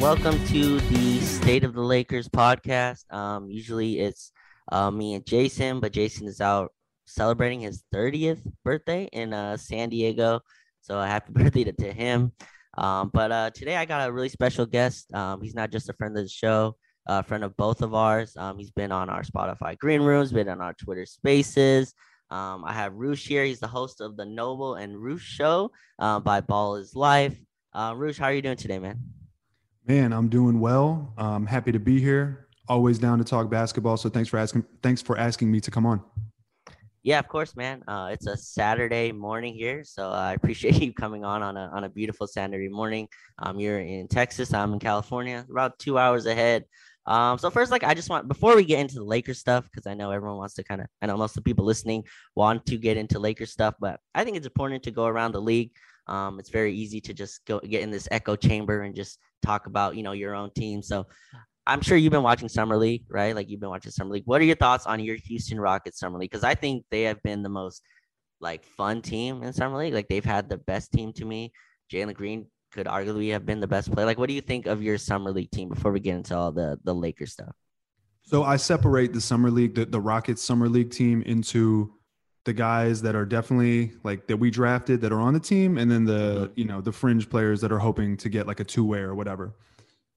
welcome to the State of the Lakers podcast. Um, usually it's uh, me and Jason, but Jason is out celebrating his 30th birthday in uh, San Diego. So uh, happy birthday to, to him. Um, but uh, today I got a really special guest. Um, he's not just a friend of the show, a friend of both of ours. Um, he's been on our Spotify Green Rooms, been on our Twitter Spaces. Um, I have Roosh here. He's the host of the Noble and Roosh Show uh, by Ball is Life. Uh, Roosh, how are you doing today, man? Man, I'm doing well. I'm happy to be here. Always down to talk basketball. So thanks for asking. Thanks for asking me to come on. Yeah, of course, man. Uh, it's a Saturday morning here, so I appreciate you coming on on a on a beautiful Saturday morning. Um, you're in Texas. I'm in California, about two hours ahead. Um, so first, like I just want before we get into the Lakers stuff, because I know everyone wants to kind of, I know most of the people listening want to get into Lakers stuff, but I think it's important to go around the league. Um, it's very easy to just go get in this echo chamber and just talk about you know your own team. So I'm sure you've been watching Summer League, right? Like you've been watching Summer League. What are your thoughts on your Houston Rockets Summer League? Because I think they have been the most like fun team in Summer League. Like they've had the best team to me. Jalen Green could arguably have been the best player. Like, what do you think of your Summer League team before we get into all the the Lakers stuff? So I separate the Summer League, the, the Rockets Summer League team into the guys that are definitely like that we drafted that are on the team and then the mm-hmm. you know the fringe players that are hoping to get like a two-way or whatever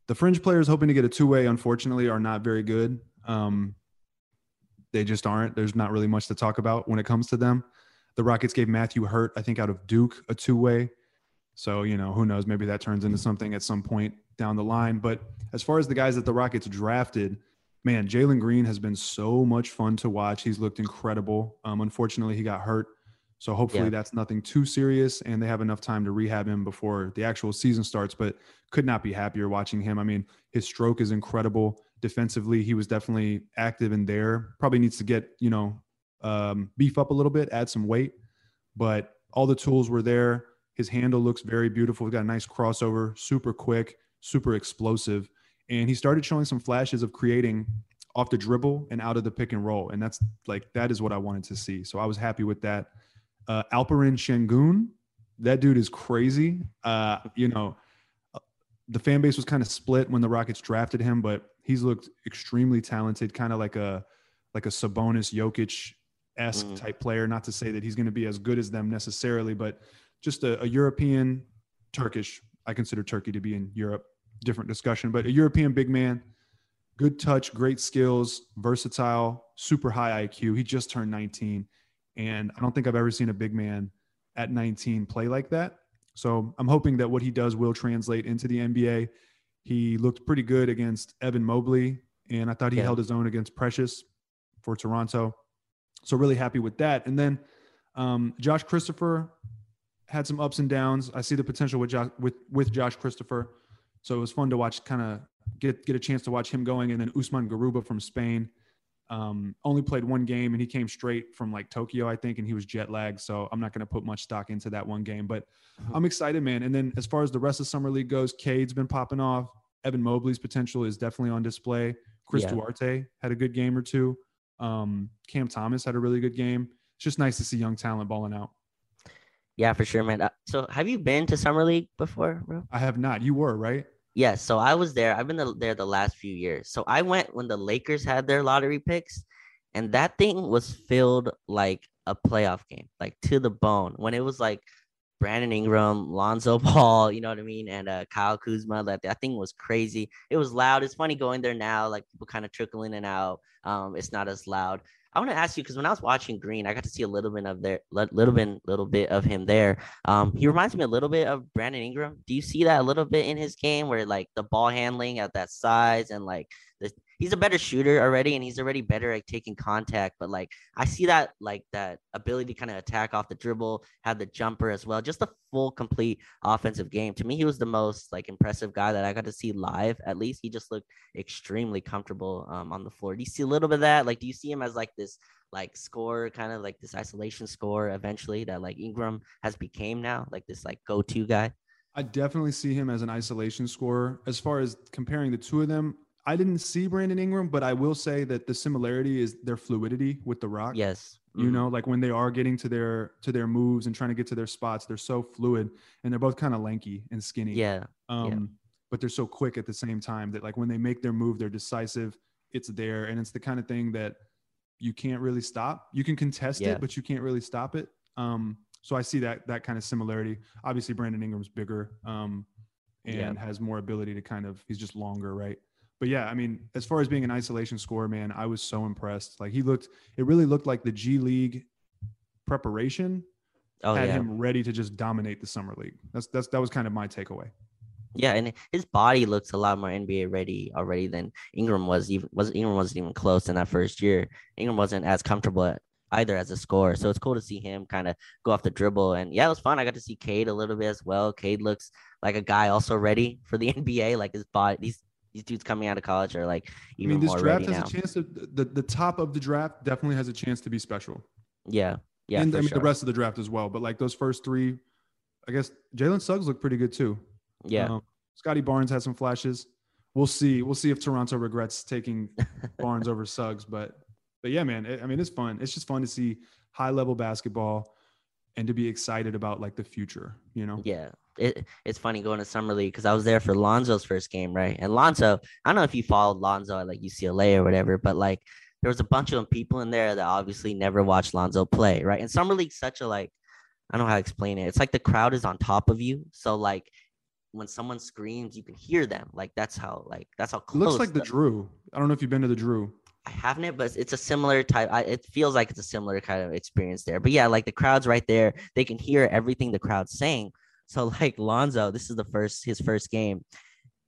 the fringe players hoping to get a two-way unfortunately are not very good um, they just aren't there's not really much to talk about when it comes to them the rockets gave matthew hurt i think out of duke a two-way so you know who knows maybe that turns into something at some point down the line but as far as the guys that the rockets drafted man, Jalen Green has been so much fun to watch. He's looked incredible. Um, unfortunately, he got hurt. So hopefully yeah. that's nothing too serious and they have enough time to rehab him before the actual season starts. But could not be happier watching him. I mean, his stroke is incredible. Defensively, he was definitely active in there. Probably needs to get, you know, um, beef up a little bit, add some weight. But all the tools were there. His handle looks very beautiful. He's got a nice crossover, super quick, super explosive. And he started showing some flashes of creating off the dribble and out of the pick and roll. And that's like that is what i wanted to see. So i was happy with that. Uh alperen sengun that dude is crazy. Uh you know the fan base was kind of split when the rockets drafted him but he's looked extremely talented kind of like a like a sabonis jokic esque mm. type player. Not to say that he's going to be as good as them necessarily but just a, a european turkish i consider turkey to be in europe different discussion. But a European big man, good touch, great skills, versatile, super high IQ. He just turned 19. And I don't think I've ever seen a big man at 19 play like that. So I'm hoping that what he does will translate into the NBA. He looked pretty good against Evan Mobley, and I thought he yeah. held his own against Precious for Toronto. So really happy with that. And then um, Josh Christopher had some ups and downs. I see the potential with Josh, with with Josh Christopher. So it was fun to watch, kind of get get a chance to watch him going. And then Usman Garuba from Spain um, only played one game, and he came straight from like Tokyo, I think, and he was jet lagged. So I'm not going to put much stock into that one game, but uh-huh. I'm excited, man. And then as far as the rest of summer league goes, Cade's been popping off. Evan Mobley's potential is definitely on display. Chris yeah. Duarte had a good game or two. Um, Cam Thomas had a really good game. It's just nice to see young talent balling out. Yeah, for sure, man. Uh, so, have you been to summer league before, bro? I have not. You were right. Yeah, so I was there. I've been the, there the last few years. So I went when the Lakers had their lottery picks, and that thing was filled like a playoff game, like to the bone. When it was like Brandon Ingram, Lonzo Ball, you know what I mean, and uh, Kyle Kuzma. That that thing was crazy. It was loud. It's funny going there now, like people kind of trickle in and out. Um, it's not as loud. I want to ask you because when I was watching Green, I got to see a little bit of there, little bit, little bit of him there. Um, he reminds me a little bit of Brandon Ingram. Do you see that a little bit in his game, where like the ball handling at that size and like he's a better shooter already and he's already better at taking contact. But like I see that like that ability to kind of attack off the dribble, have the jumper as well. Just a full complete offensive game. To me, he was the most like impressive guy that I got to see live. At least he just looked extremely comfortable um, on the floor. Do you see a little bit of that? Like, do you see him as like this like score, kind of like this isolation score eventually that like Ingram has became now, like this like go-to guy? I definitely see him as an isolation scorer. As far as comparing the two of them, I didn't see Brandon Ingram, but I will say that the similarity is their fluidity with the rock. Yes. Mm-hmm. You know, like when they are getting to their to their moves and trying to get to their spots, they're so fluid and they're both kind of lanky and skinny. Yeah. Um yeah. but they're so quick at the same time that like when they make their move, they're decisive. It's there, and it's the kind of thing that you can't really stop. You can contest Yeah. it, but you can't really stop it. Um, so I see that that kind of similarity. Obviously, Brandon Ingram's bigger um, and Yeah. has more ability to kind of. He's just longer, right? But yeah, I mean, as far as being an isolation scorer, man, I was so impressed. Like he looked, it really looked like the G League preparation Oh had yeah, him ready to just dominate the summer league. That's that's that was kind of my takeaway. yeah, and his body looks a lot more NBA ready already than Ingram was. Even was Ingram wasn't even close in that first year. Ingram wasn't as comfortable at, either as a scorer. So it's cool to see him kind of go off the dribble. And yeah, it was fun. I got to see Cade a little bit as well. Cade looks like a guy also ready for the NBA. Like his body, these these dudes coming out of college are like I even mean, this more draft has now. a chance to the the top of the draft definitely has a chance to be special. Yeah, yeah, and I mean sure. the rest of the draft as well. But like those first three, I guess Jalen Suggs looked pretty good too. yeah, Um, Scotty Barnes had some flashes. We'll see. We'll see if Toronto regrets taking Barnes over Suggs. But but yeah, man. It, I mean, it's fun. It's just fun to see high level basketball and to be excited about like the future. You know. Yeah, it, it's funny going to summer league because I was there for Lonzo's first game, right? And Lonzo, I don't know if you followed Lonzo at like UCLA or whatever, but like there was a bunch of people in there that obviously never watched Lonzo play, right? And summer league's such a like, I don't know how to explain it. It's like the crowd is on top of you, so like when someone screams, you can hear them. Like that's how like that's how It looks like the Drew. I don't know if you've been to the Drew. I haven't it, but it's a similar type. I, it feels like it's a similar kind of experience there. But yeah, like the crowd's right there. They can hear everything the crowd's saying. So like Lonzo, this is the first his first game,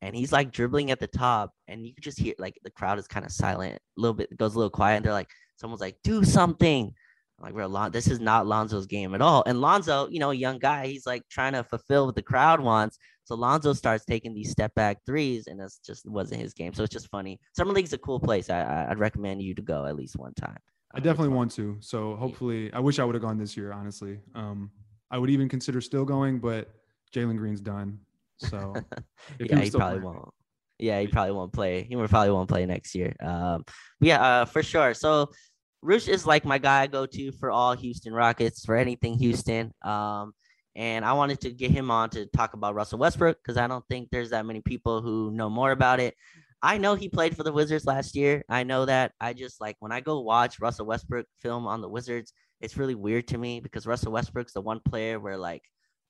and he's like dribbling at the top, and you can just hear like the crowd is kind of silent, a little bit goes a little quiet, and they're like, someone's like, do something. I'm like, bro, Lon- this is not Lonzo's game at all. And Lonzo, you know, young guy, he's like trying to fulfill what the crowd wants. So Lonzo starts taking these step back threes, and that's just wasn't his game. So it's just funny. Summer League's a cool place. I, I'd recommend you to go at least one time. I definitely want to. So hopefully, I wish I would have gone this year. Honestly, um, I would even consider still going, but Jalen Green's done. So yeah, he probably playing- won't. Yeah, he probably won't play. He probably won't play next year. Um, but yeah, uh, for sure. So Roosh is like my guy I go to for all Houston Rockets for anything Houston. Um, and I wanted to get him on to talk about Russell Westbrook because I don't think there's that many people who know more about it. I know he played for the Wizards last year. I know that. I just like when I go watch Russell Westbrook film on the Wizards, it's really weird to me because Russell Westbrook's the one player where like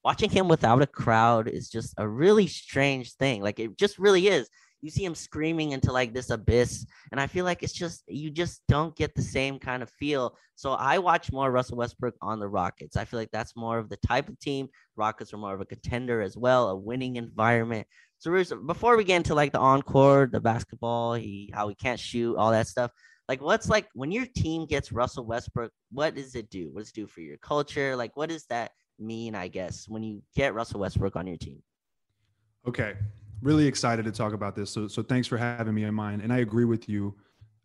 watching him without a crowd is just a really strange thing. Like it just really is. You see him screaming into like this abyss, and I feel like it's just you just don't get the same kind of feel. So I watch more Russell Westbrook on the Rockets. I feel like that's more of the type of team. Rockets are more of a contender as well, a winning environment. So before we get into like the encore, the basketball, he how he can't shoot, all that stuff. Like, what's like when your team gets Russell Westbrook? What does it do? What does it do for your culture? Like, what does that mean? I guess when you get Russell Westbrook on your team. Okay, really excited to talk about this. So so thanks for having me in mind. And I agree with you.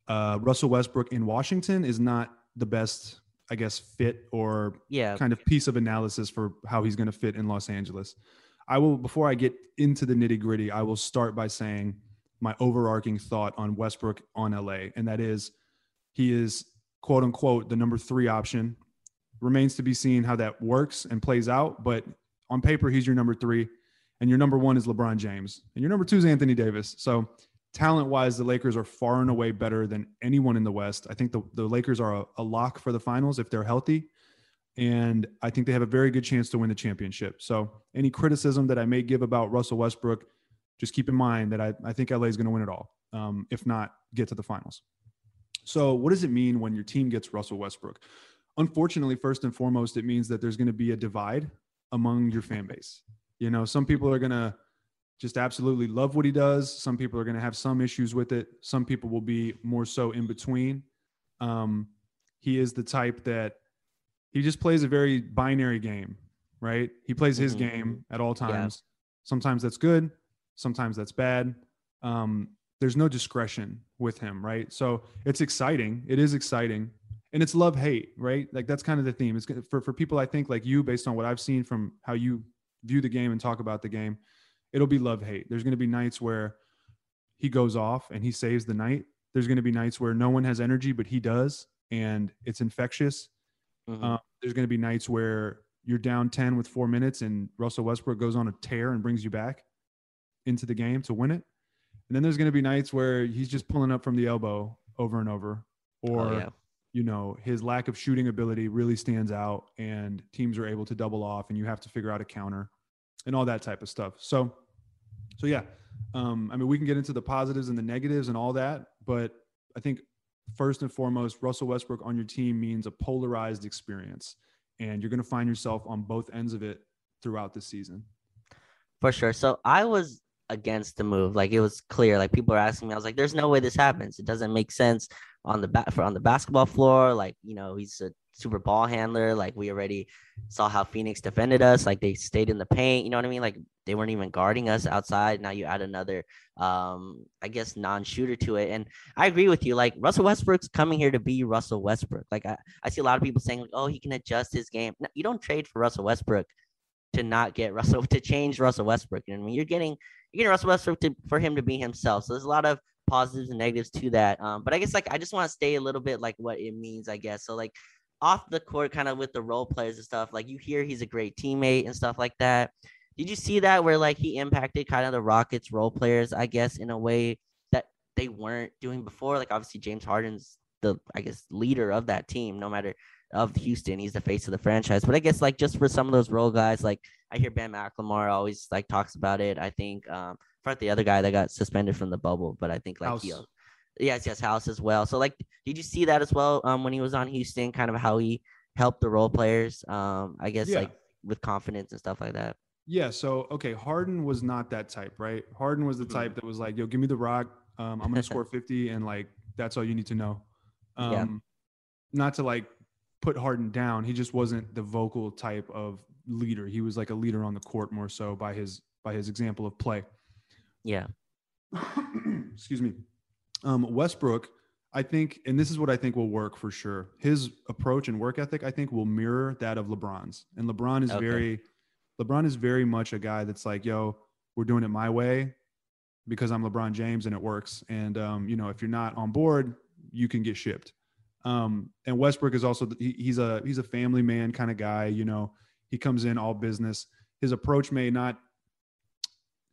Uh, Russell Westbrook in Washington is not the best, I guess, fit or Yeah, kind of piece of analysis for how he's going to fit in Los Angeles. I will, before I get into the nitty gritty, I will start by saying my overarching thought on Westbrook on LA, and that is he is quote unquote the number three option. Remains to be seen how that works and plays out, but on paper, he's your number three, and your number one is LeBron James, and your number two is Anthony Davis. So, talent wise, the Lakers are far and away better than anyone in the West. I think the, the Lakers are a, a lock for the finals if they're healthy and I think they have a very good chance to win the championship. So, any criticism that I may give about Russell Westbrook, just keep in mind that I, I think LA is going to win it all, um, if not get to the finals. So, what does it mean when your team gets Russell Westbrook? Unfortunately, first and foremost, it means that there's going to be a divide among your fan base. You know, some people are going to just absolutely love what he does. Some people are going to have some issues with it. Some people will be more so in between. Um, he is the type that he just plays a very binary game, right? He plays his Mhm. game at all times. Sometimes that's good, sometimes that's bad. Um, there's no discretion with him, right? So it's exciting. It is exciting, and it's love hate, right? Like that's kind of the theme. It's for for people I think like you, based on what I've seen from how you view the game and talk about the game. It'll be love hate. There's going to be nights where he goes off and he saves the night. There's going to be nights where no one has energy, but he does, and it's infectious. Mhm. Um, there's going to be nights where you're down 10 with four minutes and Russell Westbrook goes on a tear and brings you back. Into the game to win it. And then there's going to be nights where he's just pulling up from the elbow over and over, or Oh, yeah. you know his lack of shooting ability really stands out, and teams are able to double off, and you have to figure out a counter, and all that type of stuff. So, so yeah, um, I mean we can get into the positives and the negatives and all that, but I think first and foremost, Russell Westbrook on your team means a polarized experience, and you're going to find yourself on both ends of it throughout the season. For sure. So I was against the move. Like it was clear. Like people were asking me, I was like, "There's no way this happens. It doesn't make sense on the back for on the basketball floor. Like you know, he's a super ball handler. Like we already saw how Phoenix defended us. Like they stayed in the paint. You know what I mean? Like they weren't even guarding us outside. Now you add another, um, I guess, non-shooter to it. And I agree with you. Like Russell Westbrook's coming here to be Russell Westbrook. Like I, I see a lot of people saying, like, "Oh, he can adjust his game." No, you don't trade for Russell Westbrook to not get Russell to change Russell Westbrook. You know what I mean? You're getting you're getting Russell Westbrook to, for him to be himself. So there's a lot of positives and negatives to that. Um, but I guess like I just want to stay a little bit like what it means, I guess. So like off the court, kind of with the role players and stuff, like you hear he's a great teammate and stuff like that. Did you see that where like he impacted kind of the Rockets role players, I guess, in a way that they weren't doing before? Like obviously James Harden's the I guess leader of that team, no matter of Houston. He's the face of the franchise. But I guess like just for some of those role guys, like I hear Ben McLemore always like talks about it. I think um for the other guy that got suspended from the bubble, but I think like he yes, yes, House as well. So like did you see that as well um when he was on Houston, kind of how he helped the role players? Um, I guess Yeah. like with confidence and stuff like that. Yeah. So okay, Harden was not that type, right? Harden was the Mhm. type that was like, "Yo, give me the rock. Um, I'm gonna score 50, and like that's all you need to know." Um, Yeah. Not to like put Harden down. He just wasn't the vocal type of leader. He was like a leader on the court more so by his by his example of play. Yeah. Excuse me. Um, Westbrook, I think, and this is what I think will work for sure. His approach and work ethic, I think, will mirror that of LeBron's. And LeBron is Okay. very, LeBron is very much a guy that's like, yo, we're doing it my way because I'm LeBron James and it works. And um, you know, if you're not on board, you can get shipped. Um, and Westbrook is also he, he's a he's a family man kind of guy. You know, he comes in all business. His approach may not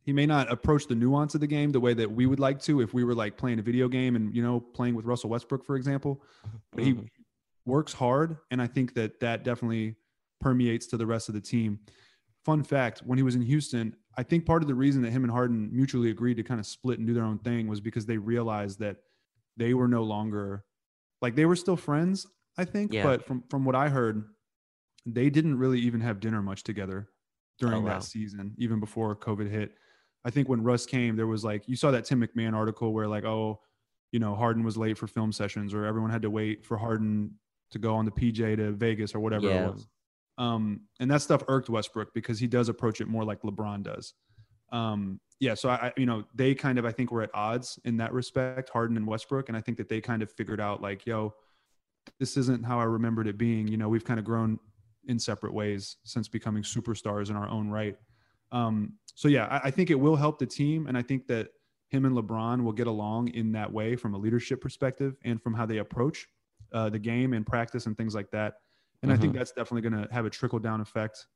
he may not approach the nuance of the game the way that we would like to if we were like playing a video game and you know playing with Russell Westbrook for example but he works hard and I think that that definitely permeates to the rest of the team fun fact when he was in Houston I think part of the reason that him and Harden mutually agreed to kind of split and do their own thing was because they realized that they were no longer like they were still friends I think Yeah. but from from what I heard they didn't really even have dinner much together during Oh, wow. that season even before COVID hit I think when Russ came, there was like you saw that Tim McMahon article where like, oh, you know, Harden was late for film sessions, or everyone had to wait for Harden to go on the PJ to Vegas or whatever Yeah. it was. Um, and that stuff irked Westbrook because he does approach it more like LeBron does. Um, yeah, so I, you know, they kind of I think were at odds in that respect, Harden and Westbrook, and I think that they kind of figured out like, yo, this isn't how I remembered it being. You know, we've kind of grown in separate ways since becoming superstars in our own right. Um, so yeah, I, I think it will help the team, and I think that him and LeBron will get along in that way from a leadership perspective and from how they approach uh, the game and practice and things like that. And I think that's definitely going to have a trickle down effect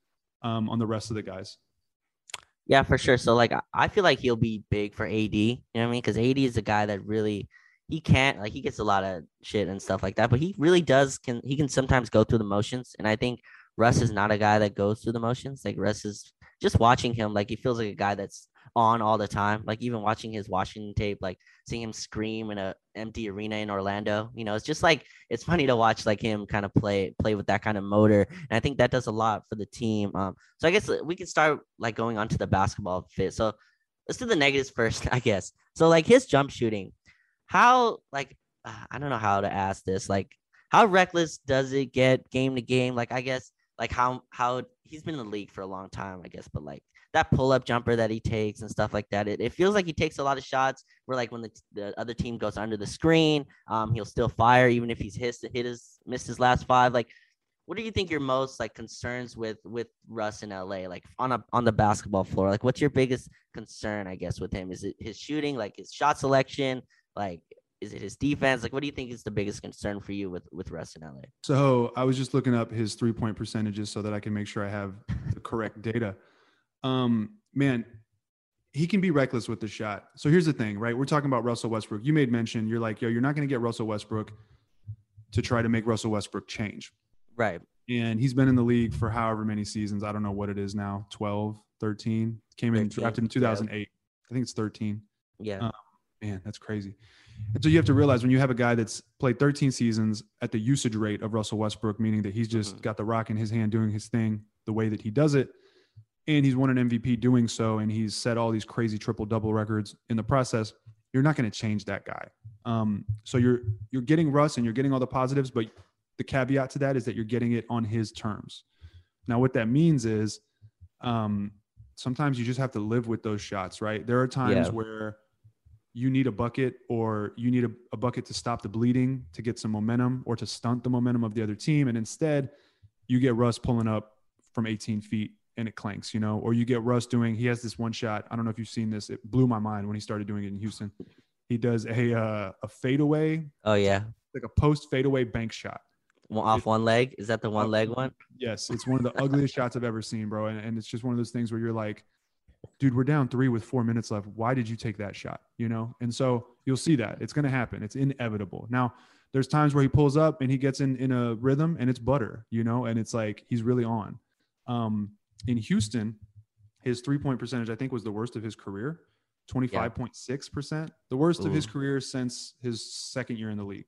um, on the rest of the guys. Yeah, for sure. So like I- feel like he'll be big for AD. You know what I mean? Because AD is a guy that really he can't like he gets a lot of shit and stuff like that, but he really does can he can sometimes go through the motions. And I think Russ is not a guy that goes through the motions. Like Russ is just watching him, like he feels like a guy that's on all the time. Like even watching his Washington tape, like seeing him scream in a empty arena in Orlando. You know, it's just like it's funny to watch like him kind of play play with that kind of motor. And I think that does a lot for the team. Um, so I guess we can start like going on to the basketball fit. So let's do the negatives first, I guess. So like his jump shooting, how like uh, I don't know how to ask this. Like how reckless does it get game to game? Like I guess like how how he's been in the league for a long time, I guess, but like that pull up jumper that he takes and stuff like that. It, it feels like he takes a lot of shots where like when the, the other team goes under the screen, um, he'll still fire even if he's hit hit his missed his last five. Like what do you think your most like concerns with with Russ in LA like on a on the basketball floor like what's your biggest concern I guess with him is it his shooting like his shot selection like is it his defense like what do you think is the biggest concern for you with with Russ in LA So I was just looking up his three point percentages so that I can make sure I have the correct data. Um, man, he can be reckless with the shot. So here's the thing, right? We're talking about Russell Westbrook. You made mention, you're like, yo, you're not going to get Russell Westbrook to try to make Russell Westbrook change. Right. And he's been in the league for however many seasons. I don't know what it is now 12, 13. Came in 13, drafted in 2008. I think it's 13. Yeah. Uh, Man, that's crazy. And so you have to realize when you have a guy that's played 13 seasons at the usage rate of Russell Westbrook, meaning that he's just Mhm. got the rock in his hand doing his thing the way that he does it, and he's won an MVP doing so, and he's set all these crazy triple double records in the process. You're not going to change that guy. Um, so you're you're getting Russ and you're getting all the positives, but the caveat to that is that you're getting it on his terms. Now, what that means is um, sometimes you just have to live with those shots, right? There are times Yeah. where you need a bucket or you need a, a bucket to stop the bleeding to get some momentum or to stunt the momentum of the other team. And instead, you get Russ pulling up from 18 feet and it clanks, you know, or you get Russ doing, he has this one shot. I don't know if you've seen this. It blew my mind when he started doing it in Houston. He does a, uh, a fadeaway, Oh yeah. like a post fadeaway bank shot. One, off one leg. Is that the one leg one? Yes, it's one of the ugliest shots I've ever seen, bro. And, and it's just one of those things where you're like, dude, we're down three with four minutes left. Why did you take that shot? You know? And so you'll see that. It's going to happen. It's inevitable. Now, there's times where he pulls up and he gets in, in a rhythm and it's butter, you know? And it's like he's really on. Um, in Houston, his three point percentage, I think, was the worst of his career 25.6%, the worst of his career since his second year in the league.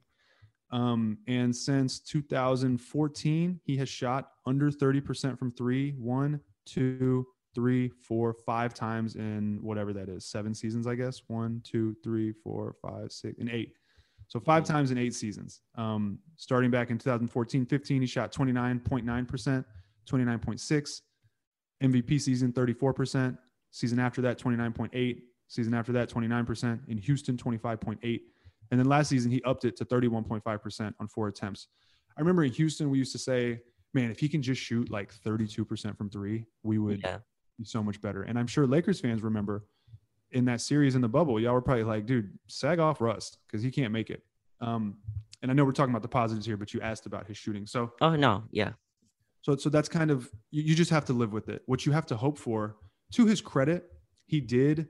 Um, and since 2014, he has shot under 30% from three, one, two, three, four, five times in whatever that is, seven seasons, I guess. One, two, three, four, five, six, and eight. So five Mhm. times in eight seasons. Um, starting back in 2014, 15, he shot 29.9%, 29.6. MVP season, 34%. Season after that, 29.8. Season after that, 29%. In Houston, 25.8. And then last season, he upped it to 31.5% on four attempts. I remember in Houston, we used to say, man, if he can just shoot like 32% from three, we would Yeah. be so much better. And I'm sure Lakers fans remember in that series in the bubble, y'all were probably like, dude, sag off Russ because he can't make it. Um, and I know we're talking about the positives here, but you asked about his shooting. So Oh no. Yeah. So, so that's kind of you, you just have to live with it. What you have to hope for, to his credit, he did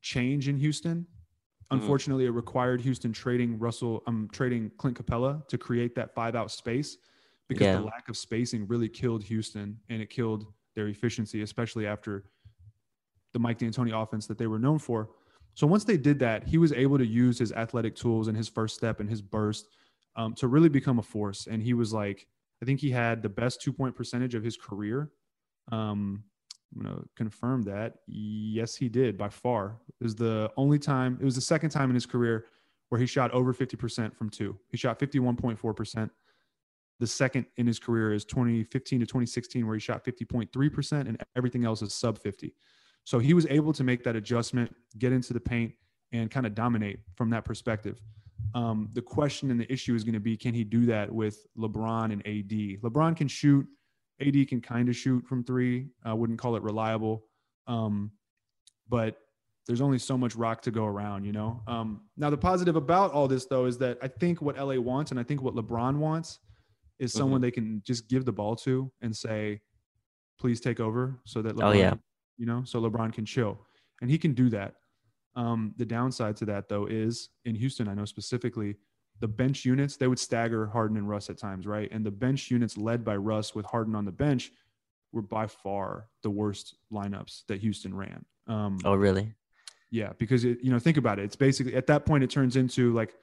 change in Houston. Mhm. Unfortunately, it required Houston trading Russell, um, trading Clint Capela to create that five out space because Yeah. the lack of spacing really killed Houston and it killed their efficiency, especially after the Mike D'Antoni offense that they were known for. So once they did that, he was able to use his athletic tools and his first step and his burst um, to really become a force. And he was like, I think he had the best two point percentage of his career. Um, I'm gonna confirm that. Yes, he did by far. It was the only time. It was the second time in his career where he shot over 50% from two. He shot 51.4%. The second in his career is 2015 to 2016, where he shot 50.3%, and everything else is sub 50. So he was able to make that adjustment, get into the paint, and kind of dominate from that perspective. Um, the question and the issue is going to be can he do that with LeBron and AD? LeBron can shoot, AD can kind of shoot from three. I wouldn't call it reliable, um, but there's only so much rock to go around, you know. Um, now the positive about all this though is that I think what LA wants and I think what LeBron wants is someone they can just give the ball to and say, "Please take over," so that LeBron, Oh, yeah. you know, so LeBron can chill, and he can do that. Um, the downside to that though is in Houston, I know specifically the bench units they would stagger Harden and Russ at times, right? And the bench units led by Russ with Harden on the bench were by far the worst lineups that Houston ran. Um, Oh really? yeah, because it, you know, think about it. It's basically at that point it turns into like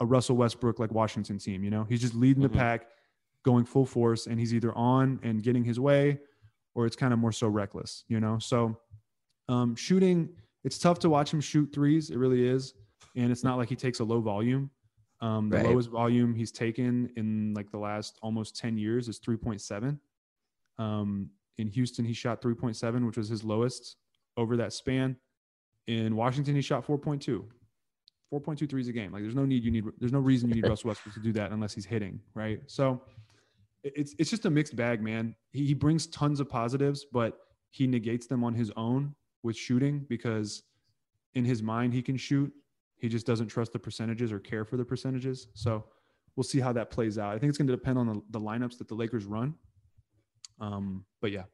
a Russell Westbrook like Washington team. You know, he's just leading Mhm. the pack, going full force, and he's either on and getting his way, or it's kind of more so reckless. You know, so um, shooting, it's tough to watch him shoot threes. It really is, and it's not like he takes a low volume. Um, the Right. lowest volume he's taken in like the last almost ten years is three point seven. Um, in Houston, he shot 3.7, which was his lowest over that span. In Washington, he shot 4.2. 4.2 threes a game. Like there's no need you need there's no reason you need Russell Westbrook to do that unless he's hitting, right? So it's it's just a mixed bag, man. He, he brings tons of positives, but he negates them on his own with shooting because in his mind he can shoot. He just doesn't trust the percentages or care for the percentages. So we'll see how that plays out. I think it's going to depend on the, the lineups that the Lakers run. Um, but yeah,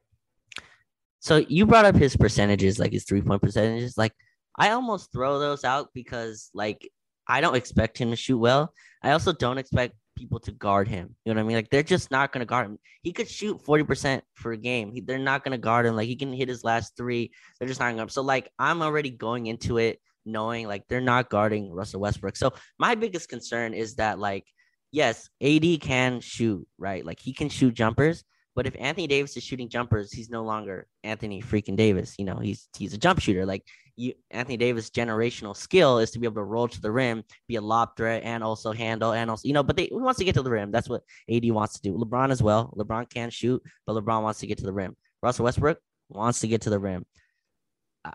So you brought up his percentages, like his three point percentages. Like I almost throw those out because like I don't expect him to shoot well. I also don't expect people to guard him. You know what I mean? Like they're just not gonna guard him. He could shoot 40% for a game. He, they're not gonna guard him. Like he can hit his last three. They're just not gonna. So like I'm already going into it knowing like they're not guarding Russell Westbrook. So my biggest concern is that like yes, AD can shoot, right? Like he can shoot jumpers, but if Anthony Davis is shooting jumpers, he's no longer Anthony freaking Davis. You know, he's he's a jump shooter. Like you, Anthony Davis' generational skill is to be able to roll to the rim, be a lob threat, and also handle, and also you know. But they, he wants to get to the rim. That's what AD wants to do. LeBron as well. LeBron can shoot, but LeBron wants to get to the rim. Russell Westbrook wants to get to the rim.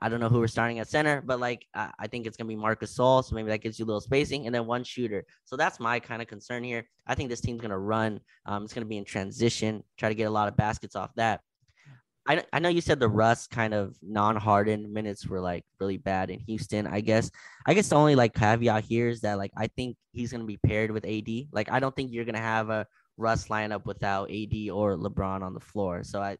I don't know who we're starting at center, but like I think it's gonna be Marcus Gasol, so maybe that gives you a little spacing, and then one shooter. So that's my kind of concern here. I think this team's gonna run. Um, it's gonna be in transition, try to get a lot of baskets off that. I, I know you said the Russ kind of non-hardened minutes were like really bad in Houston. I guess I guess the only like caveat here is that like I think he's gonna be paired with AD. Like I don't think you're gonna have a Russ lineup without AD or LeBron on the floor. So I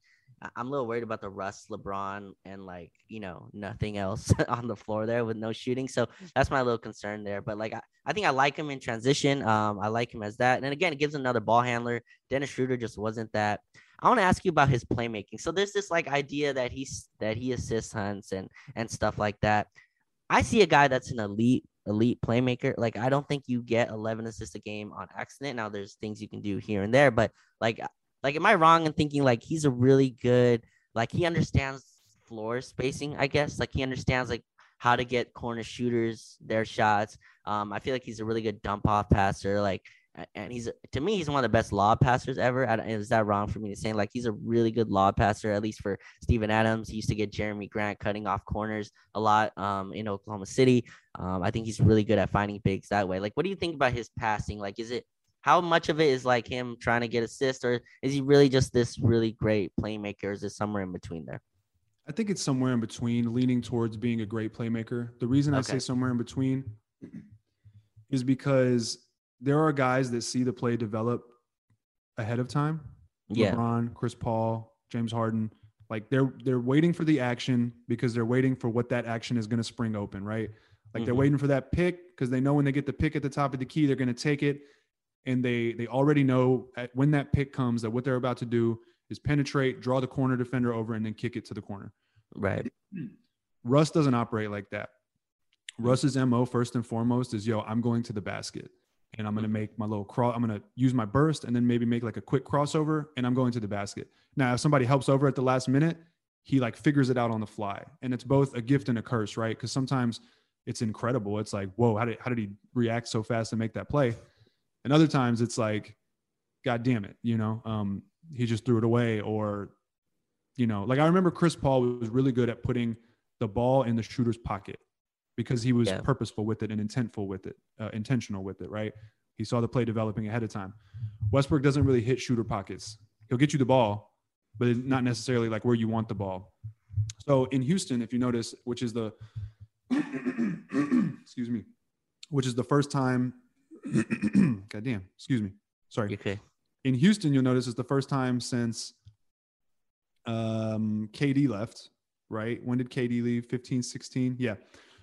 I'm a little worried about the Russ, LeBron, and like you know nothing else on the floor there with no shooting. So that's my little concern there. But like I, I think I like him in transition. Um, I like him as that. And again, it gives another ball handler. Dennis Schroeder just wasn't that. I want to ask you about his playmaking. So there's this like idea that he's that he assists hunts and and stuff like that. I see a guy that's an elite elite playmaker. Like I don't think you get 11 assists a game on accident. Now there's things you can do here and there, but like like, am I wrong in thinking like he's a really good, like he understands floor spacing, I guess. Like he understands like how to get corner shooters their shots. Um, I feel like he's a really good dump off passer. Like, and he's to me, he's one of the best lob passers ever. Is that wrong for me to say? Like, he's a really good lob passer, at least for Steven Adams. He used to get Jerami Grant cutting off corners a lot um, in Oklahoma City. Um, I think he's really good at finding bigs that way. Like, what do you think about his passing? Like, is it how much of it is like him trying to get assists, or is he really just this really great playmaker? or Is it somewhere in between there? I think it's somewhere in between, leaning towards being a great playmaker. The reason okay. I say somewhere in between is because there are guys that see the play develop ahead of time. Yeah. LeBron, Chris Paul, James Harden. Like they're they're waiting for the action because they're waiting for what that action is going to spring open, right? Like mm-hmm. they're waiting for that pick because they know when they get the pick at the top of the key, they're going to take it and they they already know when that pick comes that what they're about to do is penetrate, draw the corner defender over, and then kick it to the corner. Right. Russ doesn't operate like that. Russ's mo first and foremost is yo, I'm going to the basket and I'm going to mm-hmm. make my little cross. I'm going to use my burst and then maybe make like a quick crossover and I'm going to the basket. Now, if somebody helps over at the last minute, he like figures it out on the fly. And it's both a gift and a curse, right? Because sometimes it's incredible. It's like, whoa, how did, how did he react so fast and make that play? And other times it's like, God damn it, you know, um, he just threw it away. Or, you know, like I remember Chris Paul was really good at putting the ball in the shooter's pocket because he was yeah. purposeful with it and intentful with it, uh, intentional with it, right? He saw the play developing ahead of time. Westbrook doesn't really hit shooter pockets. He'll get you the ball, but not necessarily like where you want the ball. So in Houston, if you notice, which is the excuse me, which is the first time God damn. Excuse me. Sorry. Okay. In Houston, you'll notice it's the first time since um, KD left, right? When did KD leave? 15, 16? Yeah.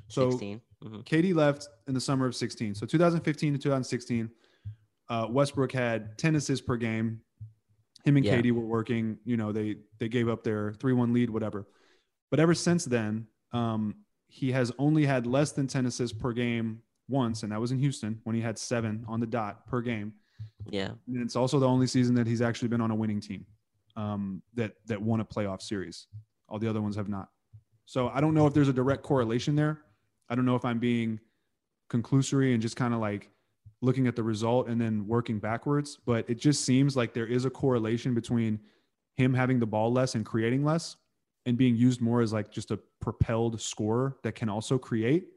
So 16. Mm-hmm. KD left in the summer of 16. So 2015 to 2016, uh, Westbrook had 10 assists per game. Him and yeah. KD were working. You know, they they gave up their 3-1 lead, whatever. But ever since then, um, he has only had less than 10 assists per game once, and that was in Houston when he had seven on the dot per game. Yeah, and it's also the only season that he's actually been on a winning team um, that that won a playoff series. All the other ones have not. So I don't know if there's a direct correlation there. I don't know if I'm being conclusory and just kind of like looking at the result and then working backwards, but it just seems like there is a correlation between him having the ball less and creating less and being used more as like just a propelled scorer that can also create.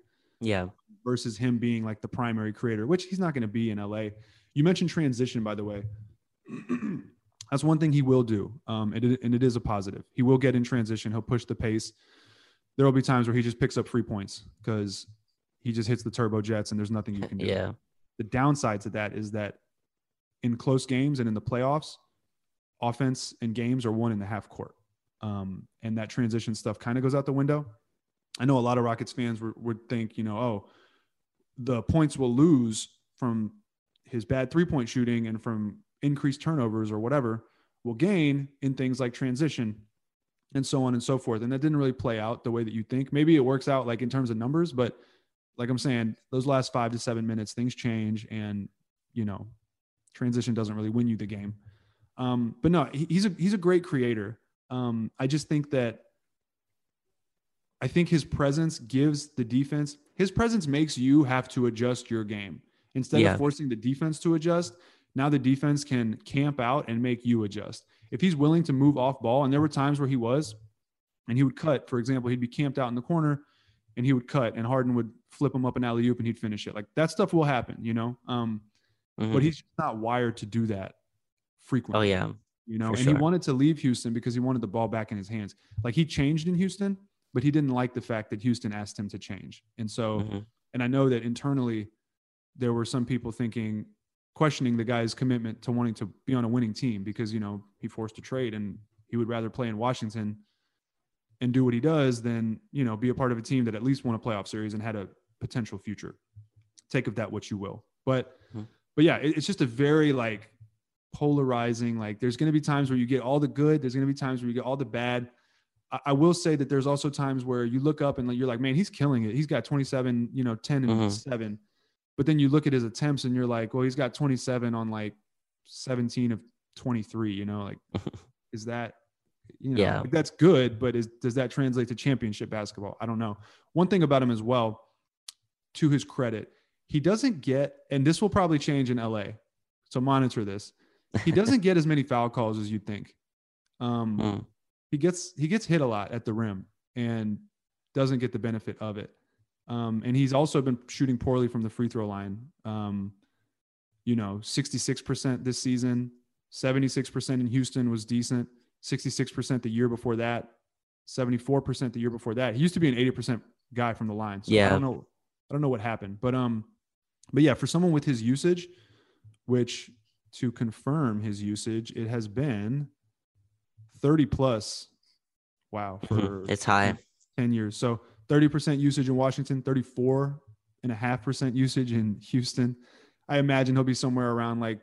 Yeah versus him being like the primary creator, which he's not going to be in LA. You mentioned transition, by the way. That's one thing he will do, um, and, it, and it is a positive. He will get in transition. He'll push the pace. There will be times where he just picks up free points because he just hits the turbo jets, and there's nothing you can do. Yeah. The downside to that is that in close games and in the playoffs, offense and games are won in the half court. Um, and that transition stuff kind of goes out the window. I know a lot of Rockets fans would, would think, you know, oh, the points will lose from his bad three point shooting and from increased turnovers or whatever will gain in things like transition and so on and so forth. And that didn't really play out the way that you think. Maybe it works out like in terms of numbers, but like I'm saying, those last five to seven minutes, things change and, you know, transition doesn't really win you the game. Um, but no, he, he's a, he's a great creator. Um, I just think that I think his presence gives the defense, his presence makes you have to adjust your game instead yeah. of forcing the defense to adjust. Now the defense can camp out and make you adjust. If he's willing to move off ball, and there were times where he was, and he would cut, for example, he'd be camped out in the corner and he would cut, and Harden would flip him up an alley oop and he'd finish it. Like that stuff will happen, you know? Um, mm-hmm. But he's not wired to do that frequently. Oh, yeah. You know, For and sure. he wanted to leave Houston because he wanted the ball back in his hands. Like he changed in Houston, but he didn't like the fact that Houston asked him to change. And so, mm-hmm. and I know that internally there were some people thinking, questioning the guy's commitment to wanting to be on a winning team because, you know, he forced a trade and he would rather play in Washington and do what he does than, you know, be a part of a team that at least won a playoff series and had a potential future. Take of that what you will. But, mm-hmm. but yeah, it, it's just a very like polarizing. Like there's going to be times where you get all the good. There's going to be times where you get all the bad. I, will say that there's also times where you look up and you're like, man, he's killing it. He's got 27, you know, 10 and mm-hmm. seven. But then you look at his attempts and you're like, well, he's got 27 on like 17 of 23, you know, like, is that, you know, yeah. like that's good, but is, does that translate to championship basketball? I don't know. One thing about him as well, to his credit, he doesn't get, and this will probably change in LA. So monitor this. He doesn't get as many foul calls as you'd think. Um, mm he gets he gets hit a lot at the rim and doesn't get the benefit of it. Um, and he's also been shooting poorly from the free throw line. Um, you know, 66% this season, 76% in Houston was decent, 66% the year before that, 74% the year before that. He used to be an 80% guy from the line. So yeah. I don't know. I don't know what happened, but um, but yeah, for someone with his usage, which to confirm his usage, it has been 30 plus. Wow. Mm-hmm. For it's high. 10 years. So 30% usage in Washington, 34 and a half percent usage in Houston. I imagine he'll be somewhere around like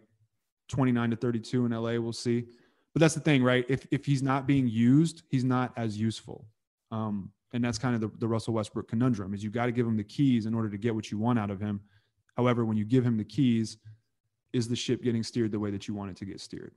29 to 32 in LA. We'll see. But that's the thing, right? If, if he's not being used, he's not as useful. Um, and that's kind of the, the Russell Westbrook conundrum is you got to give him the keys in order to get what you want out of him. However, when you give him the keys, is the ship getting steered the way that you want it to get steered?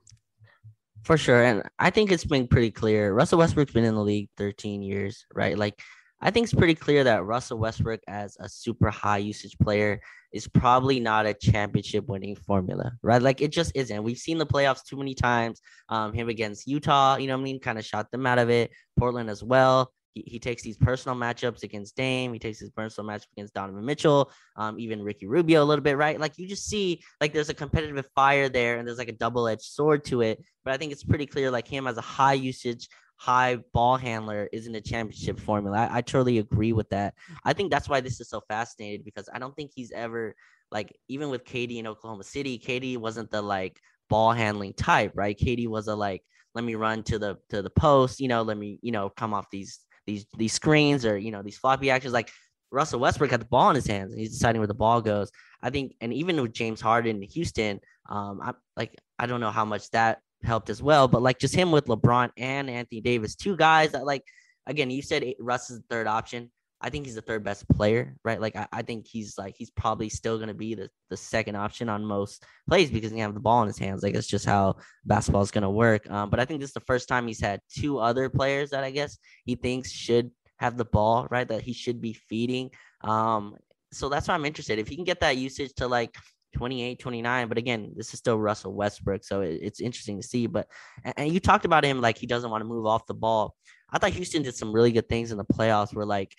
For sure. And I think it's been pretty clear. Russell Westbrook's been in the league 13 years, right? Like, I think it's pretty clear that Russell Westbrook, as a super high usage player, is probably not a championship winning formula, right? Like, it just isn't. We've seen the playoffs too many times. Um, him against Utah, you know what I mean? Kind of shot them out of it. Portland as well he, he takes these personal matchups against Dame. He takes his personal matchup against Donovan Mitchell, um, even Ricky Rubio a little bit, right? Like you just see like there's a competitive fire there and there's like a double edged sword to it. But I think it's pretty clear like him as a high usage, high ball handler isn't a championship formula. I, I totally agree with that. I think that's why this is so fascinating because I don't think he's ever like even with KD in Oklahoma City, KD wasn't the like ball handling type, right? KD was a like let me run to the to the post, you know, let me, you know, come off these these these screens or you know these floppy actions. Like Russell Westbrook had the ball in his hands and he's deciding where the ball goes. I think, and even with James Harden in Houston, um, I like I don't know how much that helped as well, but like just him with LeBron and Anthony Davis, two guys that like again, you said Russ is the third option. I think he's the third best player, right? Like I, I think he's like he's probably still gonna be the, the second option on most plays because he have the ball in his hands. Like it's just how basketball is gonna work. Um, but I think this is the first time he's had two other players that I guess he thinks should have the ball, right? That he should be feeding. Um, so that's why I'm interested. If he can get that usage to like 28, 29. But again, this is still Russell Westbrook. So it, it's interesting to see. But, and you talked about him like he doesn't want to move off the ball. I thought Houston did some really good things in the playoffs where like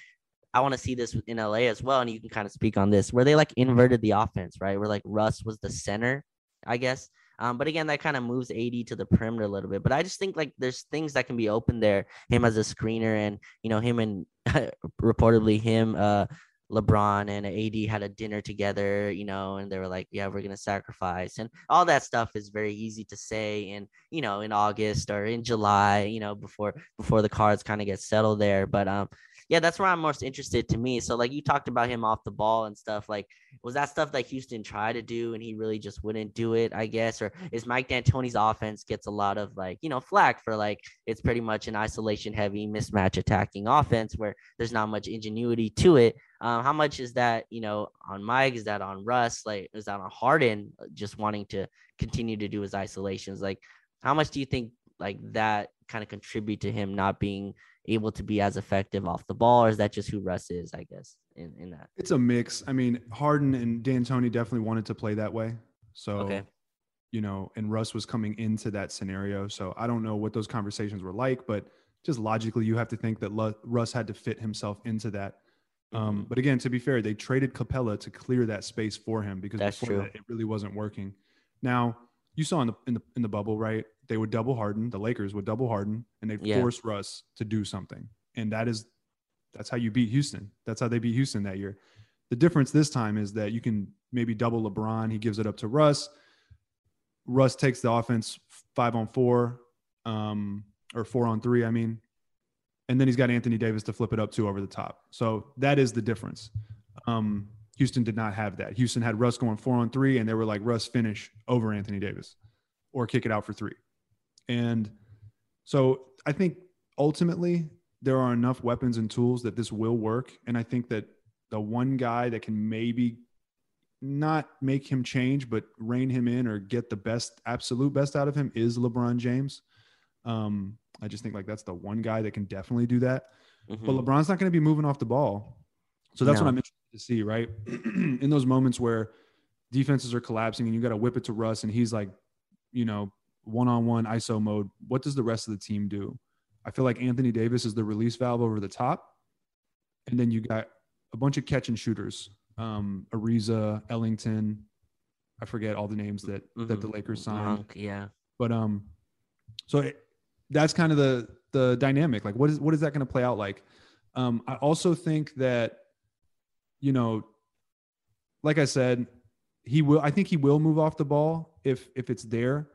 I want to see this in LA as well. And you can kind of speak on this where they like inverted the offense, right? Where like Russ was the center, I guess. Um, but again, that kind of moves AD to the perimeter a little bit. But I just think like there's things that can be open there. Him as a screener, and you know him and reportedly him, uh, LeBron and AD had a dinner together, you know, and they were like, yeah, we're to sacrifice. And all that stuff is very easy to say in, you know, in August or in July, you know, before before the cards kind of get settled there. But um yeah, that's where I'm most interested to me. So like you talked about him off the ball and stuff. Like, was that stuff that Houston tried to do and he really just wouldn't do it? I guess, or is Mike D'Antoni's offense gets a lot of like you know flack for like it's pretty much an isolation heavy mismatch attacking offense where there's not much ingenuity to it. Um, how much is that you know on Mike? Is that on Russ? Like, is that on Harden uh, just wanting to continue to do his isolations? Like, how much do you think like that kind of contribute to him not being able to be as effective off the ball, or is that just who Russ is? I guess in in that it's a mix. I mean, Harden and D'Antoni definitely wanted to play that way, so okay. you know, and Russ was coming into that scenario. So I don't know what those conversations were like, but just logically, you have to think that Russ had to fit himself into that. Um, mm-hmm. but again, to be fair, they traded Capela to clear that space for him because That's before that, it really wasn't working. Now you saw in the in the in the bubble, right? They would double Harden. The Lakers would double Harden, and they'd yeah. force Russ to do something. And that is that's how you beat Houston. That's how they beat Houston that year. The difference this time is that you can maybe double LeBron. He gives it up to Russ. Russ takes the offense five on four, um, or four on three. I mean, and then he's got Anthony Davis to flip it up to over the top. So that is the difference. Um, Houston did not have that. Houston had Russ going four on three, and they were like, Russ, finish over Anthony Davis or kick it out for three. And so I think ultimately there are enough weapons and tools that this will work. And I think that the one guy that can maybe not make him change, but rein him in or get the best, absolute best out of him is LeBron James. Um, I just think like that's the one guy that can definitely do that. Mm-hmm. But LeBron's not going to be moving off the ball. So that's no. what I'm interested to see, right? in those moments where defenses are collapsing and you got to whip it to Russ and he's like, you know, one on one ISO mode, what does the rest of the team do? I feel like Anthony Davis is the release valve over the top. And then you got a bunch of catch and shooters. Um, Ariza, Ellington, I forget all the names that mm-hmm. that the Lakers signed. Monk, yeah. But um so it, that's kind of the the dynamic. Like what is what is that going to play out like? Um I also think that you know, like I said, he will. I think he will move off the ball if if it's there,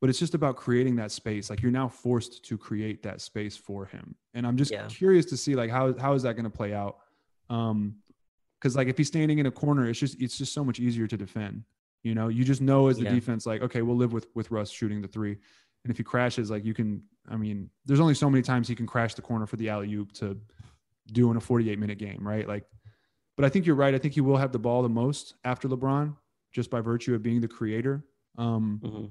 but it's just about creating that space. Like you're now forced to create that space for him, and I'm just yeah. curious to see like how how is that going to play out? Um, because like if he's standing in a corner, it's just it's just so much easier to defend. You know, you just know as the yeah. defense, like okay, we'll live with with Russ shooting the three, and if he crashes, like you can. I mean, there's only so many times he can crash the corner for the alley oop to do in a 48 minute game, right? Like but I think you're right. I think he will have the ball the most after LeBron, just by virtue of being the creator. Um, mm-hmm.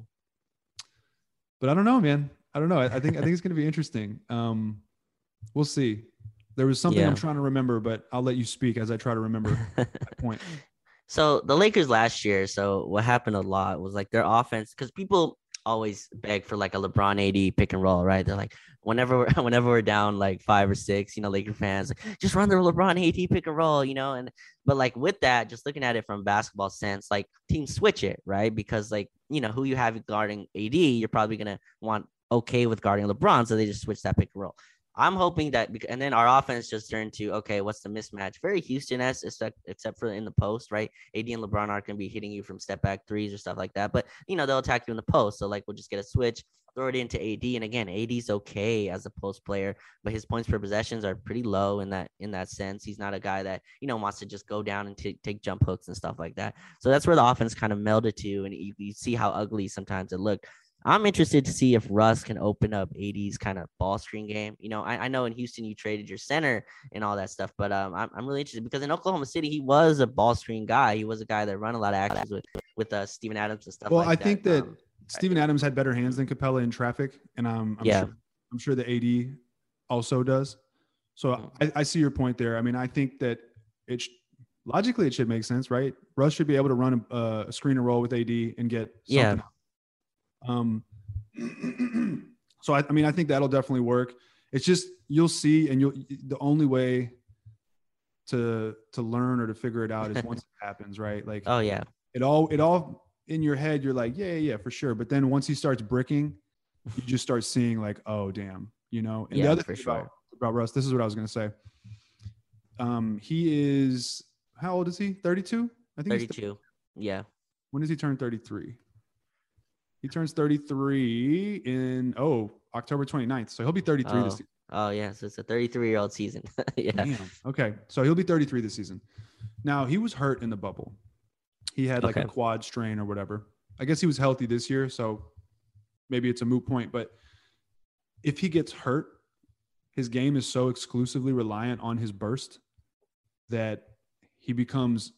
But I don't know, man. I don't know. I, I think I think it's going to be interesting. Um, we'll see. There was something yeah. I'm trying to remember, but I'll let you speak as I try to remember that point. So the Lakers last year, so what happened a lot was like their offense, because people always beg for like a LeBron AD pick and roll, right? They're like, whenever we're, whenever we're down like five or six, you know, Laker fans like, just run the LeBron AD pick and roll, you know, and but like with that, just looking at it from basketball sense, like teams switch it, right? Because like you know who you have guarding AD, you're probably gonna want okay with guarding LeBron, so they just switch that pick and roll. I'm hoping that, and then our offense just turned to okay, what's the mismatch? Very Houston s, except except for in the post, right? AD and LeBron aren't going to be hitting you from step back threes or stuff like that, but you know they'll attack you in the post. So like we'll just get a switch, throw it into AD, and again, AD's okay as a post player, but his points per possessions are pretty low in that in that sense. He's not a guy that you know wants to just go down and t- take jump hooks and stuff like that. So that's where the offense kind of melded to, and you, you see how ugly sometimes it looked. I'm interested to see if Russ can open up AD's kind of ball screen game. You know, I, I, know in Houston you traded your center and all that stuff, but um, I'm, I'm really interested because in Oklahoma City he was a ball screen guy. He was a guy that run a lot of actions with with uh, Steven Adams and stuff. Well, like I think that um, Steven Adams had better hands than Capela in traffic, and um, I'm yeah. sure I'm sure the AD also does. So mm-hmm. I, I see your point there. I mean, I think that it sh- logically it should make sense, right? Russ should be able to run a, a screen and roll with AD and get yeah. Out. Um, so I, I mean, I think that'll definitely work. It's just you'll see, and you'll the only way to to learn or to figure it out is once it happens, right? Like, oh yeah, it all it all in your head, you're like, yeah, yeah, yeah, for sure. But then once he starts bricking, you just start seeing like, oh damn, you know. And yeah, the other for thing sure. about, about Russ, this is what I was gonna say. Um, he is how old is he? 32? I think he's 32. Yeah. when does he turn 33? He turns 33 in oh October 29th. So he'll be 33 this Oh. season. Oh yeah, so it's a 33 year old season. yeah. Damn. Okay. So he'll be 33 this season. Now he was hurt in the bubble. He had like a quad strain or whatever. I guess he was healthy this year, so maybe it's a moot point. But if he gets hurt, his game is so exclusively reliant on his burst that he becomes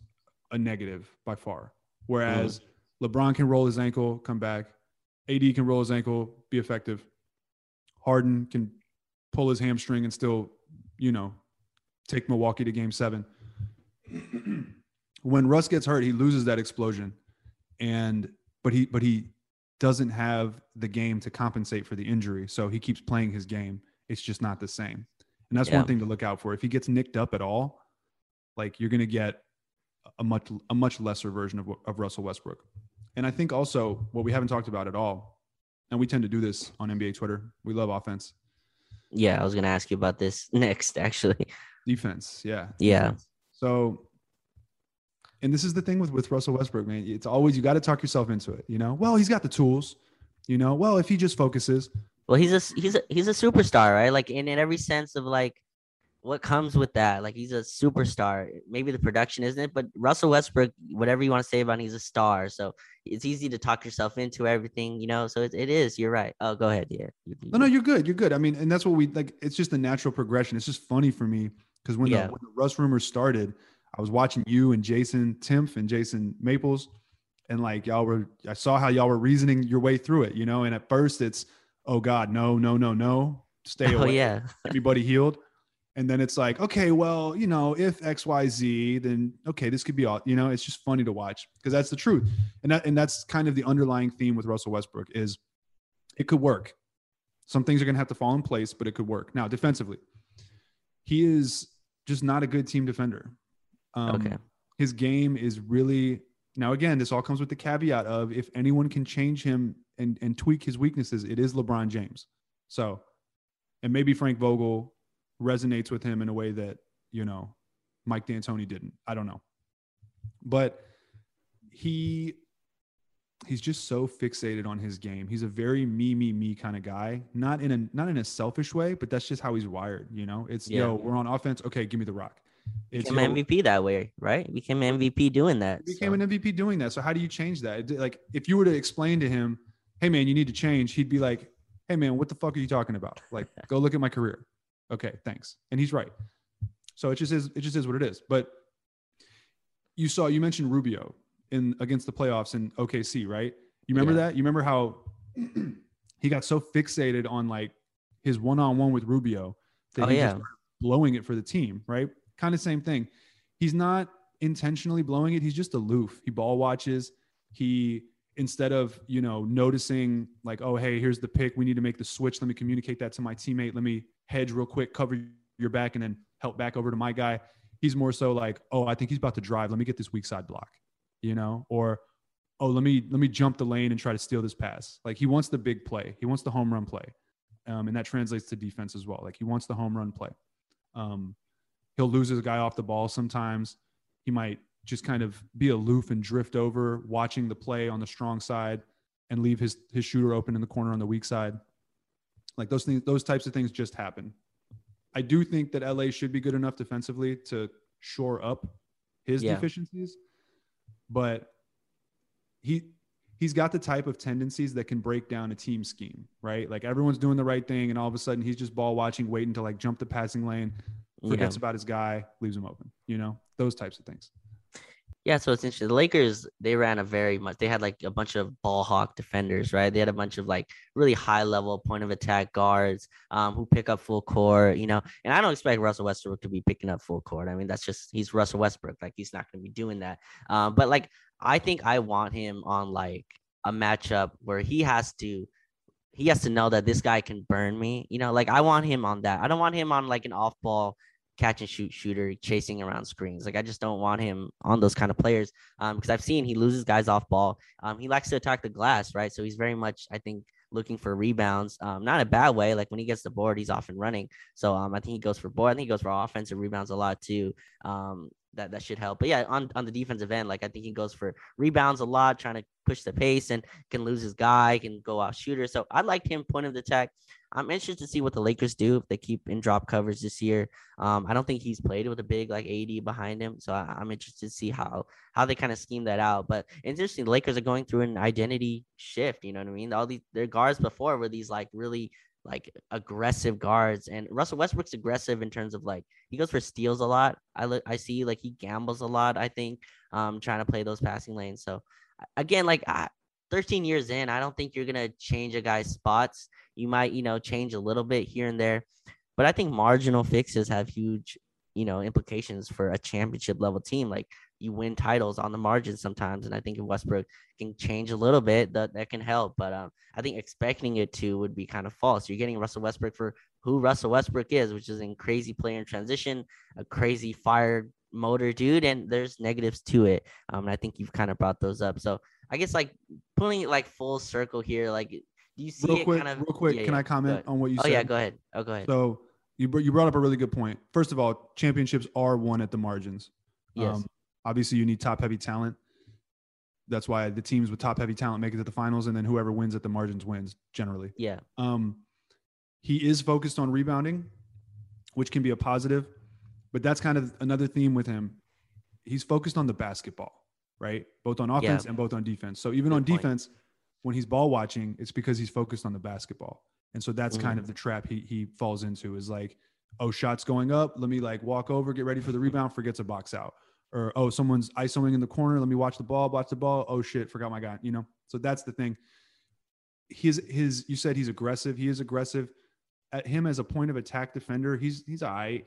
a negative by far. Whereas mm. LeBron can roll his ankle, come back. AD can roll his ankle, be effective. Harden can pull his hamstring and still, you know, take Milwaukee to game seven. when Russ gets hurt, he loses that explosion. And but he but he doesn't have the game to compensate for the injury. So he keeps playing his game. It's just not the same. And that's Yeah. one thing to look out for. If he gets nicked up at all, like you're gonna get a much a much lesser version of, of Russell Westbrook. And I think also what we haven't talked about at all, and we tend to do this on NBA Twitter. We love offense, Yeah, I was gonna ask you about this next, actually. defense. Yeah, Yeah. defense. So, and this is the thing with with Russell Westbrook, man. It's always you got to talk yourself into it. You know, well, he's got the tools. You know, well, if he just focuses, Well, he's a he's a he's a superstar, right? Like in, in every sense of like what comes with that. Like he's a superstar. Maybe the production isn't it, but Russell Westbrook, whatever you want to say about him, he's a star. So it's easy to talk yourself into everything, you know. So it, it is. You're right. Oh, go ahead. Yeah. No, no, you're good. You're good. I mean, and that's what we like. It's just a natural progression. It's just funny for me because when, Yeah. the, when the Russ rumors started, I was watching you and Jason Timpf and Jason Maples, and like y'all were, I saw how y'all were reasoning your way through it, you know. And at first, it's, oh God, no, no, no, no, stay away. Oh away. yeah. everybody healed. And then it's like, okay, well, you know, if X, Y, Z, then okay, this could be all. You know, it's just funny to watch because that's the truth, and that and that's kind of the underlying theme with Russell Westbrook is it could work. Some things are going to have to fall in place, but it could work. Now, defensively, he is just not a good team defender. Um, Okay. His game is really now. Again, this all comes with the caveat of if anyone can change him and and tweak his weaknesses, it is LeBron James. So, and maybe Frank Vogel resonates with him in a way that you know Mike D'Antoni didn't. I don't know, but he he's just so fixated on his game. He's a very me me me kind of guy. Not in a not in a selfish way, but that's just how he's wired. You know, it's Yeah. yo, we're on offense. Okay, give me the rock. It's Became yo, MVP that way, right? Became MVP doing that. became so- an MVP doing that. So how do you change that? Like if you were to explain to him, "Hey man, you need to change," he'd be like, "Hey man, what the fuck are you talking about? Like, go look at my career." Okay, thanks. And he's right. So it just is. It just is what it is. But you saw you mentioned Rubio in against the playoffs in OKC, right? You remember Yeah. that? You remember how he got so fixated on like his one-on-one with Rubio that Oh, he yeah. just blowing it for the team, right? Kind of same thing. He's not intentionally blowing it. He's just aloof. He ball watches. He instead of you know noticing like, oh hey, here's the pick. We need to make the switch. Let me communicate that to my teammate. Let me hedge real quick, cover your back, and then help back over to my guy. He's more so like, oh, I think he's about to drive. Let me get this weak side block, you know, or oh, let me let me jump the lane and try to steal this pass. Like he wants the big play. He wants the home run play, um, and that translates to defense as well. Like he wants the home run play. Um, he'll lose his guy off the ball sometimes. He might just kind of be aloof and drift over, watching the play on the strong side, and leave his his shooter open in the corner on the weak side. Like those things, those types of things just happen. I do think that LA should be good enough defensively to shore up his Yeah. deficiencies, but he he's got the type of tendencies that can break down a team scheme, right? Like everyone's doing the right thing, and all of a sudden he's just ball watching, waiting to like jump the passing lane, Yeah. forgets about his guy, leaves him open. You know, those types of things. Yeah, so it's interesting. The Lakers, they ran a very much, they had like a bunch of ball hawk defenders, right? They had a bunch of like really high level point of attack guards um, who pick up full court, you know. And I don't expect Russell Westbrook to be picking up full court. I mean, that's just, he's Russell Westbrook. Like, he's not going to be doing that. Um, but like, I think I want him on like a matchup where he has to, he has to know that this guy can burn me, you know. Like, I want him on that. I don't want him on like an off ball catch and shoot shooter chasing around screens. Like I just don't want him on those kind of players. Um, because I've seen he loses guys off ball. Um, he likes to attack the glass, right? So he's very much, I think, looking for rebounds. Um, not a bad way. Like when he gets the board, he's off and running. So um, I think he goes for board. I think he goes for offensive rebounds a lot too. Um, that that should help. But yeah, on on the defensive end, like I think he goes for rebounds a lot, trying to push the pace and can lose his guy, can go off shooter. So I liked him point of the attack. I'm interested to see what the Lakers do if they keep in drop coverage this year. Um, I don't think he's played with a big like AD behind him, so I, am interested to see how how they kind of scheme that out. But interesting, the Lakers are going through an identity shift. You know what I mean? All these their guards before were these like really like aggressive guards and Russell Westbrook's aggressive in terms of like he goes for steals a lot. I look I see like he gambles a lot, I think, um trying to play those passing lanes. So again, like I, 13 years in, I don't think you're to change a guy's spots. You might, you know, change a little bit here and there, but I think marginal fixes have huge, you know, implications for a championship level team. Like you win titles on the margin sometimes. And I think if Westbrook can change a little bit, that, that can help. But um, I think expecting it to would be kind of false. You're getting Russell Westbrook for who Russell Westbrook is, which is a crazy player in transition, a crazy fire motor dude, and there's negatives to it. Um, and I think you've kind of brought those up. So I guess like pulling it like full circle here, like do you see real it quick, kind of real quick? yeah, can yeah, I comment on what you oh, said? Oh yeah, go ahead. Oh, go ahead. So you br- you brought up a really good point. First of all, championships are won at the margins. yes. Um, obviously, you need top heavy talent. That's why the teams with top heavy talent make it to the finals, and then whoever wins at the margins wins generally. yeah. Um, he is focused on rebounding, which can be a positive, but that's kind of another theme with him. He's focused on the basketball, right? Both on offense and both on defense. So even Good on point. defense, when he's ball watching, it's because he's focused on the basketball. And so that's kind Mhm. of the trap he he falls into is like, oh, shots going up. Let me like walk over, get ready for the rebound, forgets a box out. Or oh, someone's isoing in the corner. Let me watch the ball, watch the ball. Oh shit, forgot my guy. You know. So that's the thing. His his you said he's aggressive. He is aggressive. At him as a point of attack defender, he's he's all right.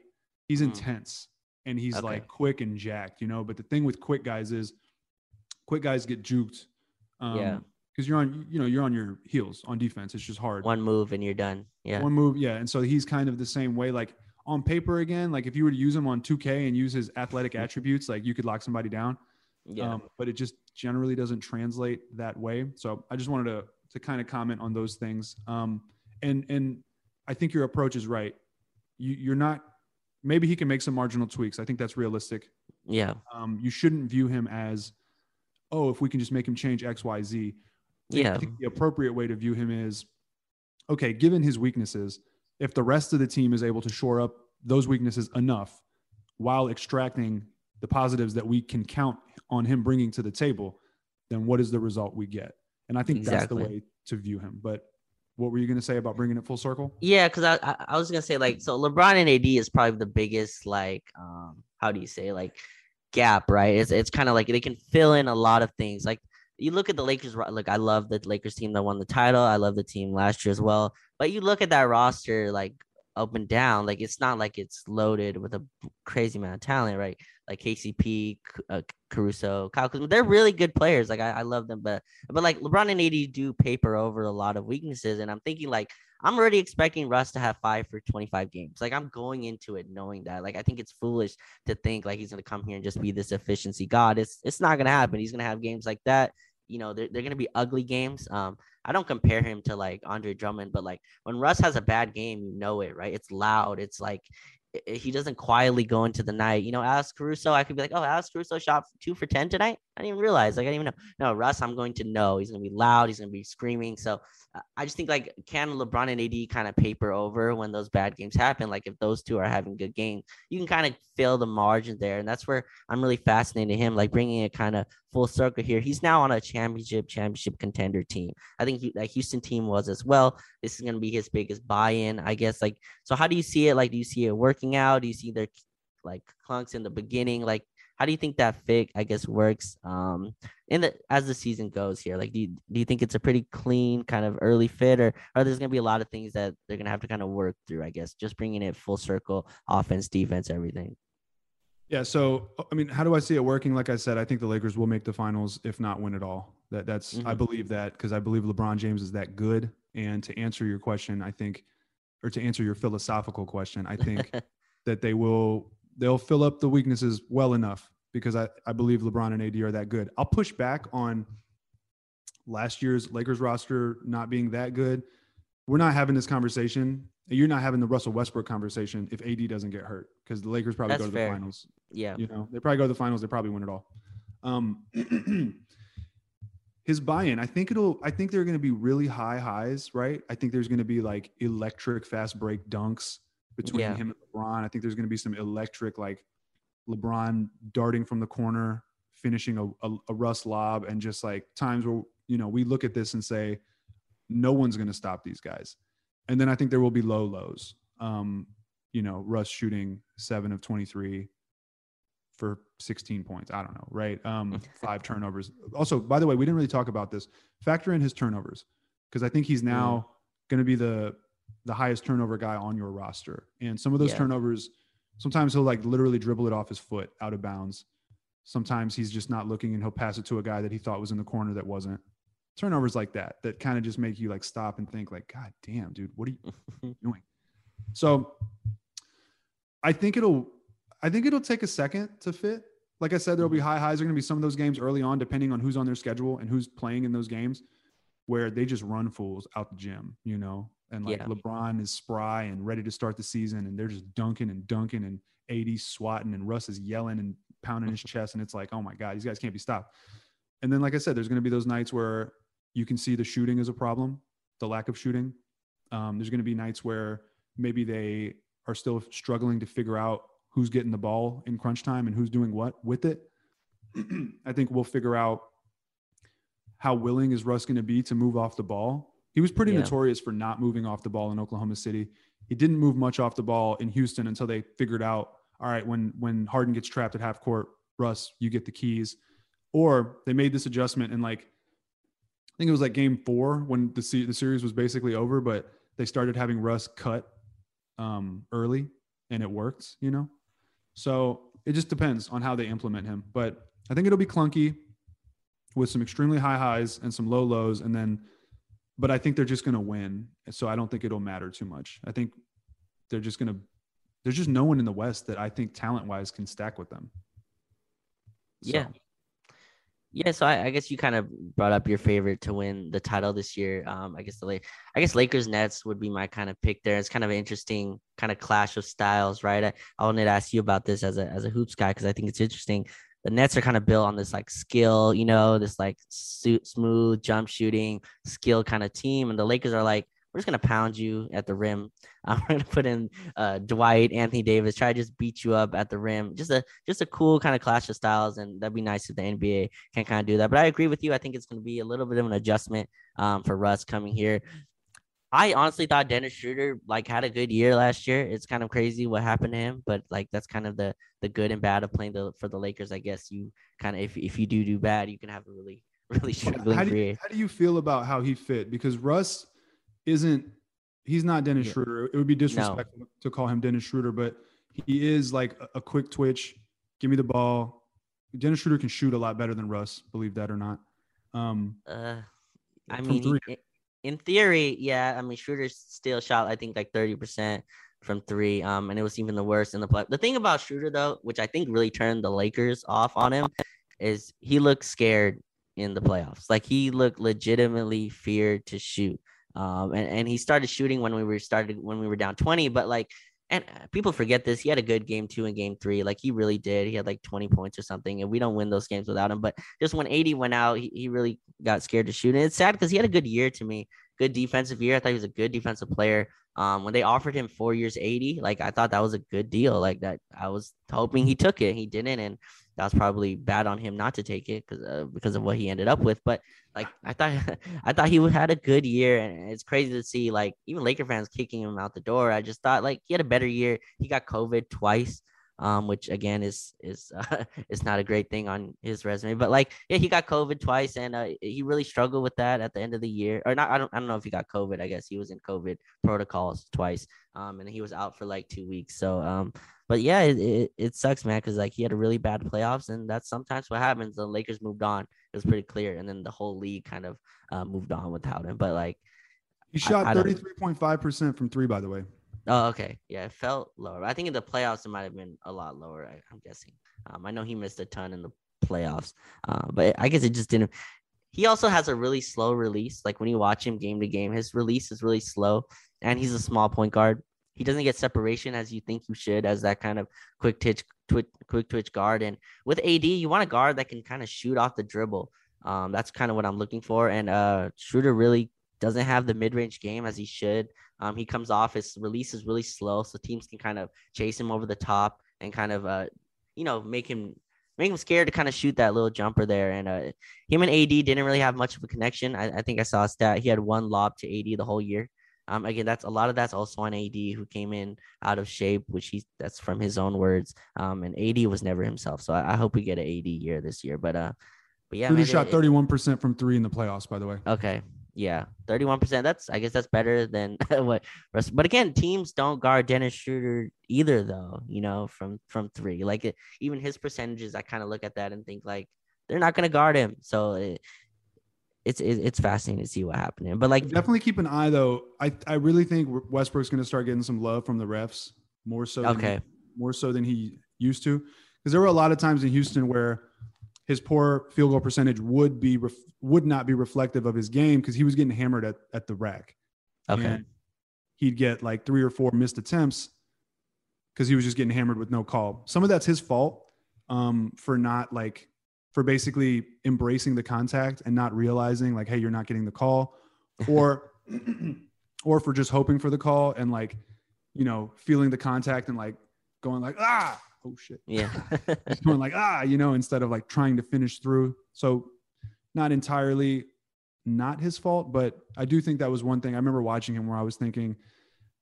He's Mm. intense and he's Okay. like quick and jacked, you know. But the thing with quick guys is quick guys get juked. Um, Yeah. Because you're on, you know, you're on your heels on defense. It's just hard. One move and you're done. Yeah. One move, yeah. And so he's kind of the same way. Like on paper, again, like if you were to use him on 2K and use his athletic attributes, like you could lock somebody down. yeah. Um, but it just generally doesn't translate that way. So I just wanted to to kind of comment on those things. Um, and and I think your approach is right. You you're not. Maybe he can make some marginal tweaks. I think that's realistic. yeah. Um, you shouldn't view him as, oh, if we can just make him change X, Y, Z. I Yeah. think the appropriate way to view him is, okay, given his weaknesses, if the rest of the team is able to shore up those weaknesses enough while extracting the positives that we can count on him bringing to the table, then what is the result we get? And I think that's the way to view him. But what were you going to say about bringing it full circle? Yeah, because I, I I was gonna say like so LeBron and AD is probably the biggest like um how do you say like gap right? It's it's kind of like they can fill in a lot of things. Like you look at the Lakers. Look, I love the Lakers team that won the title. I love the team last year as well. But you look at that roster like up and down. Like it's not like it's loaded with a crazy amount of talent, right? Like KCP, uh, Caruso, Kyle Kuzma. They're really good players. Like I, I love them, but but like LeBron and AD do paper over a lot of weaknesses. And I'm thinking like I'm already expecting Russ to have five for 25 games. Like I'm going into it knowing that. Like I think it's foolish to think like he's gonna come here and just be this efficiency god. It's it's not gonna happen. He's gonna have games like that. You know, they're, they're gonna be ugly games. Um, I don't compare him to like Andre Drummond, but like when Russ has a bad game, you know it, right? It's loud. It's like he doesn't quietly go into the night. You know, Alex Caruso, I could be like, oh, Alex Caruso shot two for 10 tonight. I didn't even realize. Like, I didn't even know. No, Russ, I'm going to know. He's going to be loud. He's going to be screaming. So uh, I just think like, can LeBron and AD kind of paper over when those bad games happen? Like, if those two are having good games, you can kind of fill the margin there. And that's where I'm really fascinated him, like bringing it kind of full circle here. He's now on a championship, championship contender team. I think he, that Houston team was as well. This is going to be his biggest buy-in, I guess. Like, so how do you see it? Like, do you see it working out? Do you see their like clunks in the beginning? Like, how do you think that fit, I guess, works um in the as the season goes here? Like, do you, do you think it's a pretty clean kind of early fit, or are there's gonna be a lot of things that they're gonna have to kind of work through? I guess just bringing it full circle, offense, defense, everything. Yeah. So, I mean, how do I see it working? Like I said, I think the Lakers will make the finals, if not win it all. That that's I Mhm. believe that because I believe LeBron James is that good. And to answer your question, I think, or to answer your philosophical question, I think that they will they'll fill up the weaknesses well enough because I, I believe LeBron and AD are that good. I'll push back on last year's Lakers roster not being that good. We're not having this conversation you're not having the Russell Westbrook conversation if AD doesn't get hurt because the Lakers probably That's go to fair. the finals. Yeah. You know, they probably go to the finals. They probably win it all. Um, his buy-in, I think it'll. I think there are going to be really high highs, right? I think there's going to be like electric fast break dunks between Yeah. him and LeBron. I think there's going to be some electric like LeBron darting from the corner, finishing a, a, a Russ lob, and just like times where you know we look at this and say, no one's going to stop these guys. And then I think there will be low lows. Um, you know, Russ shooting seven of 23 for 16 points. I don't know, right? Um, five turnovers. Also, by the way, we didn't really talk about this. Factor in his turnovers because I think he's now going to be the the highest turnover guy on your roster. And some of those Yeah. turnovers, sometimes he'll like literally dribble it off his foot out of bounds. Sometimes he's just not looking and he'll pass it to a guy that he thought was in the corner that wasn't. Turnovers like that that kind of just make you like stop and think like, God damn, dude, what are you doing? So I think it'll I think it'll take a second to fit. Like I said, there'll be mm-hmm. high highs. There are going to be some of those games early on, depending on who's on their schedule and who's playing in those games, where they just run fools out the gym, you know. And like Yeah. LeBron is spry and ready to start the season, and they're just dunking and dunking, and AD swatting, and Russ is yelling and pounding his chest, and it's like, oh my god, these guys can't be stopped. And then, like I said, there's going to be those nights where you can see the shooting is a problem, the lack of shooting. Um, there's going to be nights where maybe they are still struggling to figure out who's getting the ball in crunch time and who's doing what with it. I think we'll figure out how willing is Russ going to be to move off the ball. He was pretty Yeah. notorious for not moving off the ball in Oklahoma City. He didn't move much off the ball in Houston until they figured out, all right, when when Harden gets trapped at half court, Russ, you get the keys. Or they made this adjustment in like I think it was like game 4 when the se- the series was basically over, but they started having Russ cut um, early and it worked, you know? So it just depends on how they implement him. But I think it'll be clunky with some extremely high highs and some low lows. And then, but I think they're just going to win. So I don't think it'll matter too much. I think they're just going to, there's just no one in the West that I think talent wise can stack with them. Yeah. So, Yeah, so I, I guess you kind of brought up your favorite to win the title this year. Um, I guess the I guess Lakers Nets would be my kind of pick there. It's kind of an interesting kind of clash of styles, right? I, I wanted to ask you about this as a as a hoops guy because I think it's interesting. The Nets are kind of built on this like skill, you know, this like suit smooth jump shooting skill kind of team, and the Lakers are like, we're just gonna pound you at the rim. Uh, we're gonna put in uh, Dwight, Anthony Davis, try to just beat you up at the rim. Just a just a cool kind of clash of styles, and that'd be nice if the NBA can kind of do that. But I agree with you. I think it's going to be a little bit of an adjustment um, for Russ coming here. I honestly thought Dennis Schroeder like had a good year last year. It's kind of crazy what happened to him, but like that's kind of the the good and bad of playing the for the Lakers. I guess you kind of if if you do do bad, you can have a really really struggling how do, you, how do you feel about how he fit? Because Russ isn't, he's not Dennis Yeah. Schroeder. It would be disrespectful to call him Dennis Schroeder, but he is like a, a quick twitch. Give me the ball. Dennis Schroeder can shoot a lot better than Russ, believe that or not. Um, Uh, I mean, three. In theory, yeah. I mean, Schroeder still shot, I think, like thirty percent from three. Um, and it was even the worst in the play. The thing about Schroeder, though, which I think really turned the Lakers off on him, is he looked scared in the playoffs. Like he looked legitimately feared to shoot. Um, and, and he started shooting when we were started when we were down 20, but like and uh, people forget this. He had a good game two and game three. Like he really did. He had like 20 points or something. And we don't win those games without him. But just when 80 went out, he, he really got scared to shoot. And it's sad because he had a good year to me. Good defensive year. I thought he was a good defensive player. Um, when they offered him four years AD, like I thought that was a good deal. Like that I was hoping he took it. He didn't, and that was probably bad on him not to take it because uh, because of what he ended up with. But like I thought I thought he had a good year, and it's crazy to see like even Laker fans kicking him out the door. I just thought like he had a better year. He got COVID twice, um, which again is is uh, is not a great thing on his resume. But like yeah, he got COVID twice, and uh, he really struggled with that at the end of the year. Or not, I don't I don't know if he got COVID. I guess he was in COVID protocols twice, um, and he was out for like two weeks. So um, but yeah, it, it, it sucks, man, because like he had a really bad playoffs, and that's sometimes what happens. The Lakers moved on; it was pretty clear, and then the whole league kind of uh, moved on without him. But like, he shot 33.5% from three, by the way. Oh, okay, yeah, it felt lower. I think in the playoffs it might have been a lot lower. I, I'm guessing. Um, I know he missed a ton in the playoffs, uh, but I guess it just didn't. He also has a really slow release. Like when you watch him game to game, his release is really slow. and he's a small point guard. He doesn't get separation as you think you should as that kind of quick twitch, twitch quick twitch guard. And with AD, you want a guard that can kind of shoot off the dribble. Um, that's kind of what I'm looking for. And uh, Schroeder really doesn't have the mid range game as he should. Um, he comes off his release is really slow, so teams can kind of chase him over the top and kind of uh, you know, make him make him scared to kind of shoot that little jumper there. And uh, him and AD didn't really have much of a connection. I, I think I saw a stat. He had one lob to AD the whole year. Um, again, that's a lot of that's also on AD who came in out of shape, which he that's from his own words. Um, and AD was never himself. So I, I hope we get an AD year this year. But uh, but yeah, Schroeder shot thirty one percent from three in the playoffs. By the way. Okay. Yeah, thirty-one percent. That's I guess that's better than what. But again, teams don't guard Dennis Schroeder either, though. You know, from from three, like it, even his percentages, I kind of look at that and think like they're not going to guard him. So it, it's it, it's fascinating to see what happened. But like definitely keep an eye though. I I really think Westbrook's going to start getting some love from the refs more so. Okay. Than, more so than he used to, because there were a lot of times in Houston where his poor field goal percentage would be ref, would not be reflective of his game because he was getting hammered at at the rack. Okay. And he'd get like three or four missed attempts because he was just getting hammered with no call. Some of that's his fault um, for not like for basically embracing the contact and not realizing like, hey, you're not getting the call, or or for just hoping for the call and like, you know, feeling the contact and like going like ah oh shit. Yeah. Going like ah you know instead of like trying to finish through. So not entirely not his fault but i do think that was one thing. I remember watching him where i was thinking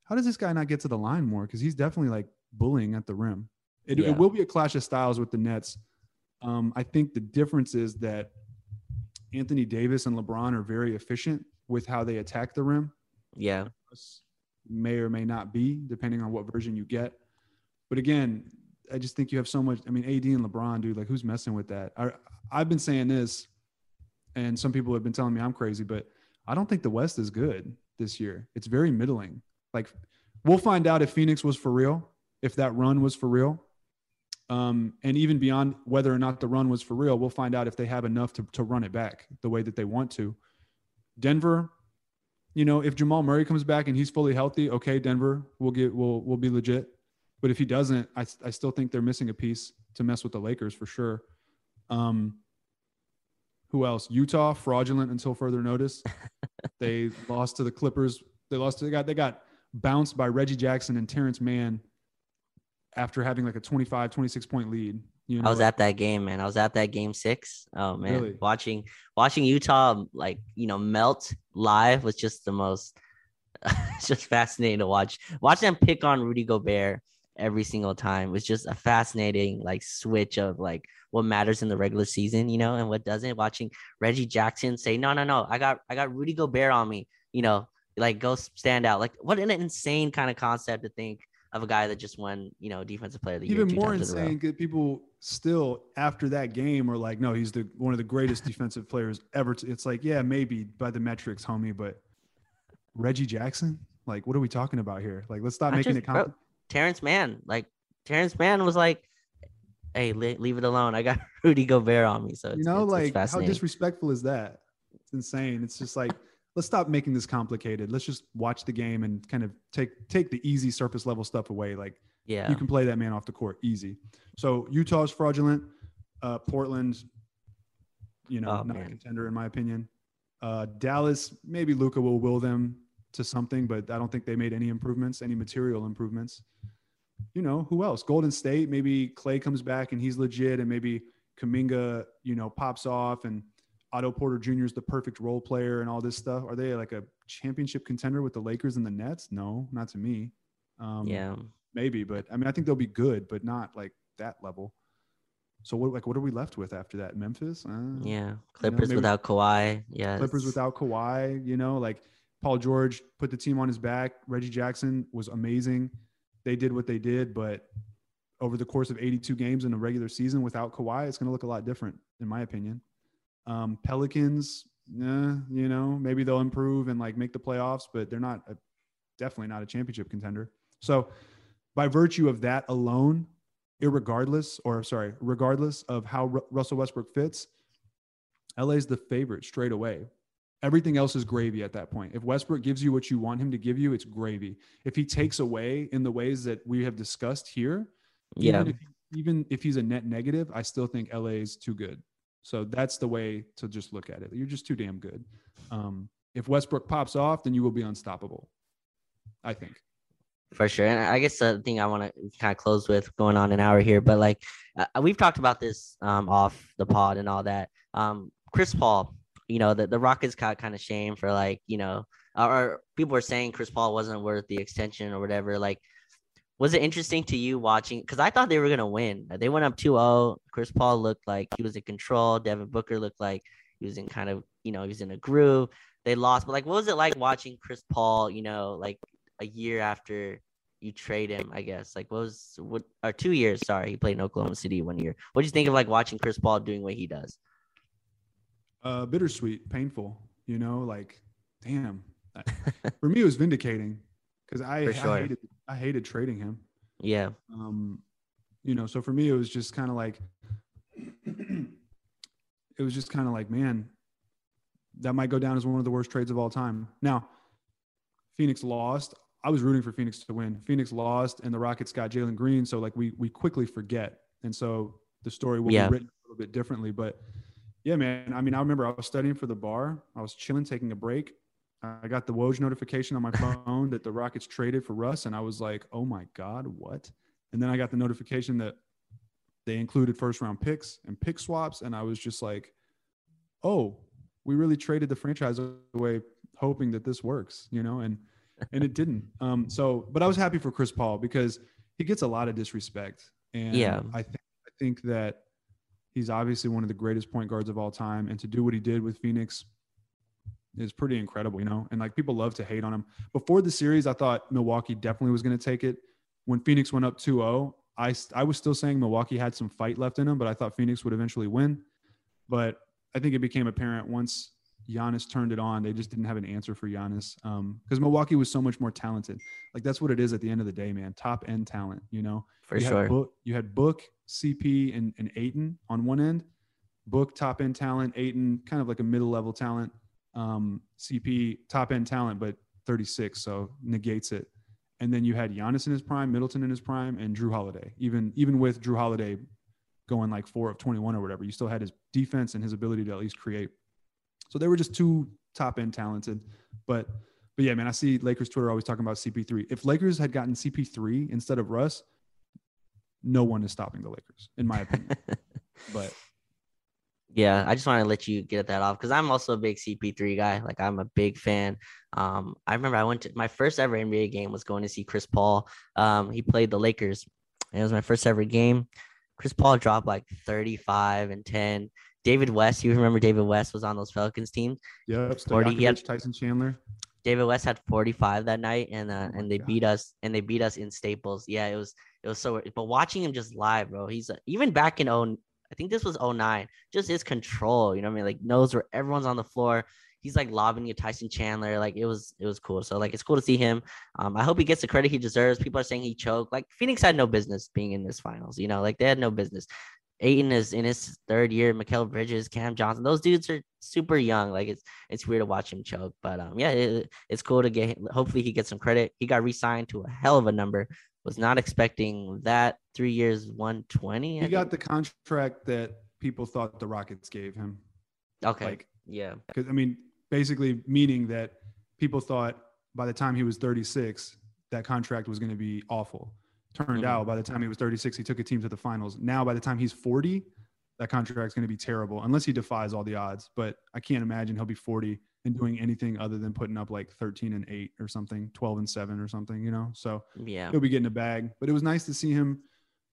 how does this guy not get to the line more? Because he's definitely like bullying at the rim. It, yeah. it will be a clash of styles with the nets. Um, i think the difference is that anthony davis and lebron are very efficient with how they attack the rim. Yeah. May or may not be depending on what version you get. But again I just think you have so much. I mean, AD and LeBron, dude, like who's messing with that? I, I've been saying this, and some people have been telling me I'm crazy, but I don't think the West is good this year. It's very middling. Like we'll find out if Phoenix was for real, if that run was for real. Um, and even beyond whether or not the run was for real, we'll find out if they have enough to, to run it back the way that they want to. Denver, you know, if Jamal Murray comes back and he's fully healthy, okay, Denver, we'll get we'll we'll be legit. But if he doesn't, I, I still think they're missing a piece to mess with the Lakers for sure. Um, who else? Utah fraudulent until further notice. they lost to the Clippers. They lost. To, they got they got bounced by Reggie Jackson and Terance Mann after having like a 25, 26 point lead. You know? I was at that game, man. I was at that game six. Oh man, really? watching watching Utah like you know melt live was just the most. it's just fascinating to watch. Watch them pick on Rudy Gobert every single time was just a fascinating like switch of like what matters in the regular season, you know, and what doesn't. Watching Reggie Jackson say, "No, no, no, I got I got Rudy Gobert on me," you know, like go stand out. Like what an insane kind of concept to think of a guy that just won, you know, defensive player of the Even year. Even more insane, because people still after that game are like, "No, he's the one of the greatest defensive players ever." To, it's like, yeah, maybe by the metrics, homie, but Reggie Jackson, like, what are we talking about here? Like, let's stop I making just, it. Comp- Terance Mann. Like Terance Mann was like, "Hey, leave it alone. I got Rudy Gobert on me." So you know, it's, like it's how disrespectful is that? It's insane. It's just like let's stop making this complicated. Let's just watch the game and kind of take take the easy surface level stuff away. Like, yeah, you can play that man off the court easy. So Utah's fraudulent. Uh, Portland, you know, oh, not man. a contender in my opinion. Uh, Dallas, maybe Luka will will them to something, but I don't think they made any improvements, any material improvements. You know, who else? Golden State, maybe Clay comes back and he's legit, and maybe Kuminga, you know, pops off and Otto Porter Jr. is the perfect role player and all this stuff. Are they like a championship contender with the Lakers and the Nets? No, not to me. Um, yeah, maybe, but I mean, I think they'll be good, but not like that level. So what like what are we left with after that? Memphis? Uh, yeah, Clippers you know, without Kawhi. Yeah, Clippers without Kawhi. You know, like Paul George put the team on his back. Reggie Jackson was amazing. They did what they did, but over the course of 82 games in a regular season without Kawhi, it's going to look a lot different, in my opinion. Um, Pelicans, eh, you know, maybe they'll improve and like make the playoffs, but they're not a, definitely not a championship contender. So, by virtue of that alone, irregardless, or sorry, regardless of how R- Russell Westbrook fits, LA is the favorite straight away Everything else is gravy at that point. If Westbrook gives you what you want him to give you, it's gravy. If he takes away in the ways that we have discussed here, Yeah. even if, even if he's a net negative, I still think LA is too good. So that's the way to just look at it. You're just too damn good. Um, if Westbrook pops off, then you will be unstoppable. I think. For sure. And I guess the thing I want to kind of close with going on an hour here, but like uh, we've talked about this um, off the pod and all that. Um, Chris Paul, you know, the, the Rockets got kind of shame for like, you know, or people were saying Chris Paul wasn't worth the extension or whatever. Like, was it interesting to you watching? Because I thought they were going to win. They went up 2 0. Chris Paul looked like he was in control. Devin Booker looked like he was in kind of, you know, he was in a groove. They lost. But like, what was it like watching Chris Paul, you know, like a year after you trade him, I guess. Like what was what or two years, sorry, he played in Oklahoma City one year. What do you think of like watching Chris Paul doing what he does? Uh bittersweet, painful, you know, like damn. For me it was vindicating because I, sure. I hated I hated trading him. Yeah. Um, you know, so for me it was just kind of like it was just kind of like, man, that might go down as one of the worst trades of all time. Now, Phoenix lost. I was rooting for Phoenix to win. Phoenix lost, and the Rockets got Jalen Green. So like we we quickly forget, and so the story will Yeah. be written a little bit differently. But yeah, man. I mean, I remember I was studying for the bar. I was chilling, taking a break. I got the Woj notification on my phone that the Rockets traded for Russ, and I was like, "Oh my god, what?" And then I got the notification that they included first round picks and pick swaps, and I was just like, "Oh, we really traded the franchise away, hoping that this works," you know, and and it didn't. Um, so, but I was happy for Chris Paul because he gets a lot of disrespect, and Yeah. I think I think that he's obviously one of the greatest point guards of all time, and to do what he did with Phoenix is pretty incredible, you know. And like people love to hate on him. Before the series, I thought Milwaukee definitely was going to take it. When Phoenix went up 2-0, I I was still saying Milwaukee had some fight left in them, but I thought Phoenix would eventually win. But I think it became apparent once Giannis turned it on, they just didn't have an answer for Giannis um, because Milwaukee was so much more talented. Like that's what it is at the end of the day, man. Top end talent, you know. For you sure. Had Book, you had Book, CP, and, and Ayton on one end. Book top end talent, Ayton kind of like a middle level talent. Um, CP top end talent, but 36, so negates it. And then you had Giannis in his prime, Middleton in his prime, and Jrue Holiday. Even even with Jrue Holiday going like four of 21 or whatever, you still had his defense and his ability to at least create. So they were just two top end talented. But but yeah, man, I see Lakers Twitter always talking about CP3. If Lakers had gotten CP3 instead of Russ, no one is stopping the Lakers, in my opinion. but Yeah, I just want to let you get that off because I'm also a big CP3 guy. Like I'm a big fan. Um, I remember I went to my first ever NBA game was going to see Chris Paul. Um, he played the Lakers. And it was my first ever game. Chris Paul dropped like 35 and 10. David West, you remember David West was on those Falcons teams. yeah, 40, he had- Tyson Chandler. David West had 45 that night, and uh, Oh and they God. beat us, and they beat us in Staples. Yeah, it was it was so. But watching him just live, bro, he's uh, even back in oh, I think this was 09, just his control. You know what I mean? Like knows where everyone's on the floor. He's like lobbing you Tyson Chandler. Like it was it was cool. So like it's cool to see him. Um, I hope he gets the credit he deserves. People are saying he choked. Like Phoenix had no business being in this finals. You know, like they had no business. Ayton is in his third year. Mikal Bridges, Cam Johnson, those dudes are super young. Like it's it's weird to watch him choke, but um, yeah, it, it's cool to get. Hopefully, he gets some credit. He got re-signed to a hell of a number. Was not expecting that. Three years, one twenty. He got the contract that people thought the Rockets gave him. okay. Like, yeah, because I mean, basically meaning that people thought by the time he was 36, that contract was going to be awful. Turned Mhm. out by the time he was 36, he took a team to the finals. Now, by the time he's 40, that contract's going to be terrible unless he defies all the odds. But I can't imagine he'll be 40 and doing anything other than putting up like 13 and 8 or something, 12 and 7 or something, you know? So yeah, he'll be getting a bag. But it was nice to see him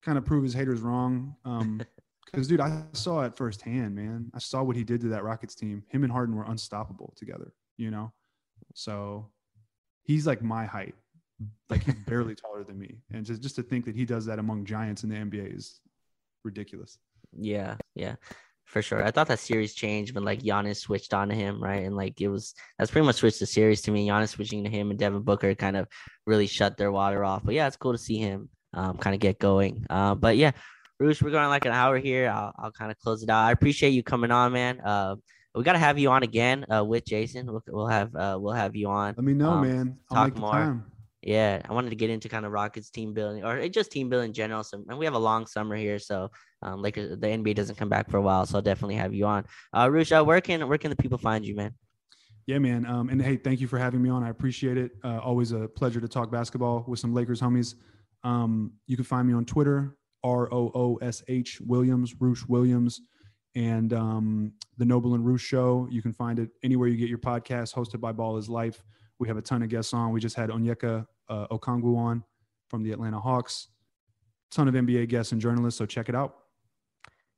kind of prove his haters wrong. Um, because dude, I saw it firsthand, man. I saw what he did to that Rockets team. Him and Harden were unstoppable together, you know. So he's like my height, like he's barely taller than me, and just just to think that he does that among giants in the NBA is ridiculous. yeah, yeah. For sure. I thought that series changed when like Giannis switched on to him, right? And like it was that's pretty much switched the series to me. Giannis switching to him and Devin Booker kind of really shut their water off. But yeah, it's cool to see him um, kind of get going. Uh, but yeah, Roosh, we're going like an hour here. I'll, I'll kind of close it out. I appreciate you coming on, man. Uh, we gotta have you on again uh, with Jason. We'll, we'll have uh, we'll have you on. Let me know, Um, man. I'll talk make the more. Yeah, I wanted to get into kind of Rockets team building or just team building in general. So, and we have a long summer here, so um, Lakers, the NBA doesn't come back for a while, so I'll definitely have you on. Uh, Rusha, where can where can the people find you, man? Yeah, man. Um, and hey, thank you for having me on. I appreciate it. Uh, always a pleasure to talk basketball with some Lakers homies. Um, you can find me on Twitter, R O O S H Williams, Roosh Williams, and um, the Noble and Roosh Show. You can find it anywhere you get your podcast, hosted by Ball is Life. We have a ton of guests on. We just had Onyeka uh, Okongwu on from the Atlanta Hawks. Ton of NBA guests and journalists, so check it out.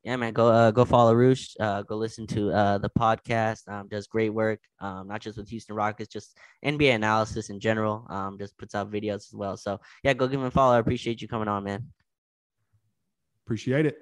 Yeah, man, go uh, go follow Roosh. Uh, go listen to uh, the podcast. Um, does great work. Um, not just with Houston Rockets, just NBA analysis in general. Um, just puts out videos as well. So yeah, go give him a follow. I appreciate you coming on, man. Appreciate it.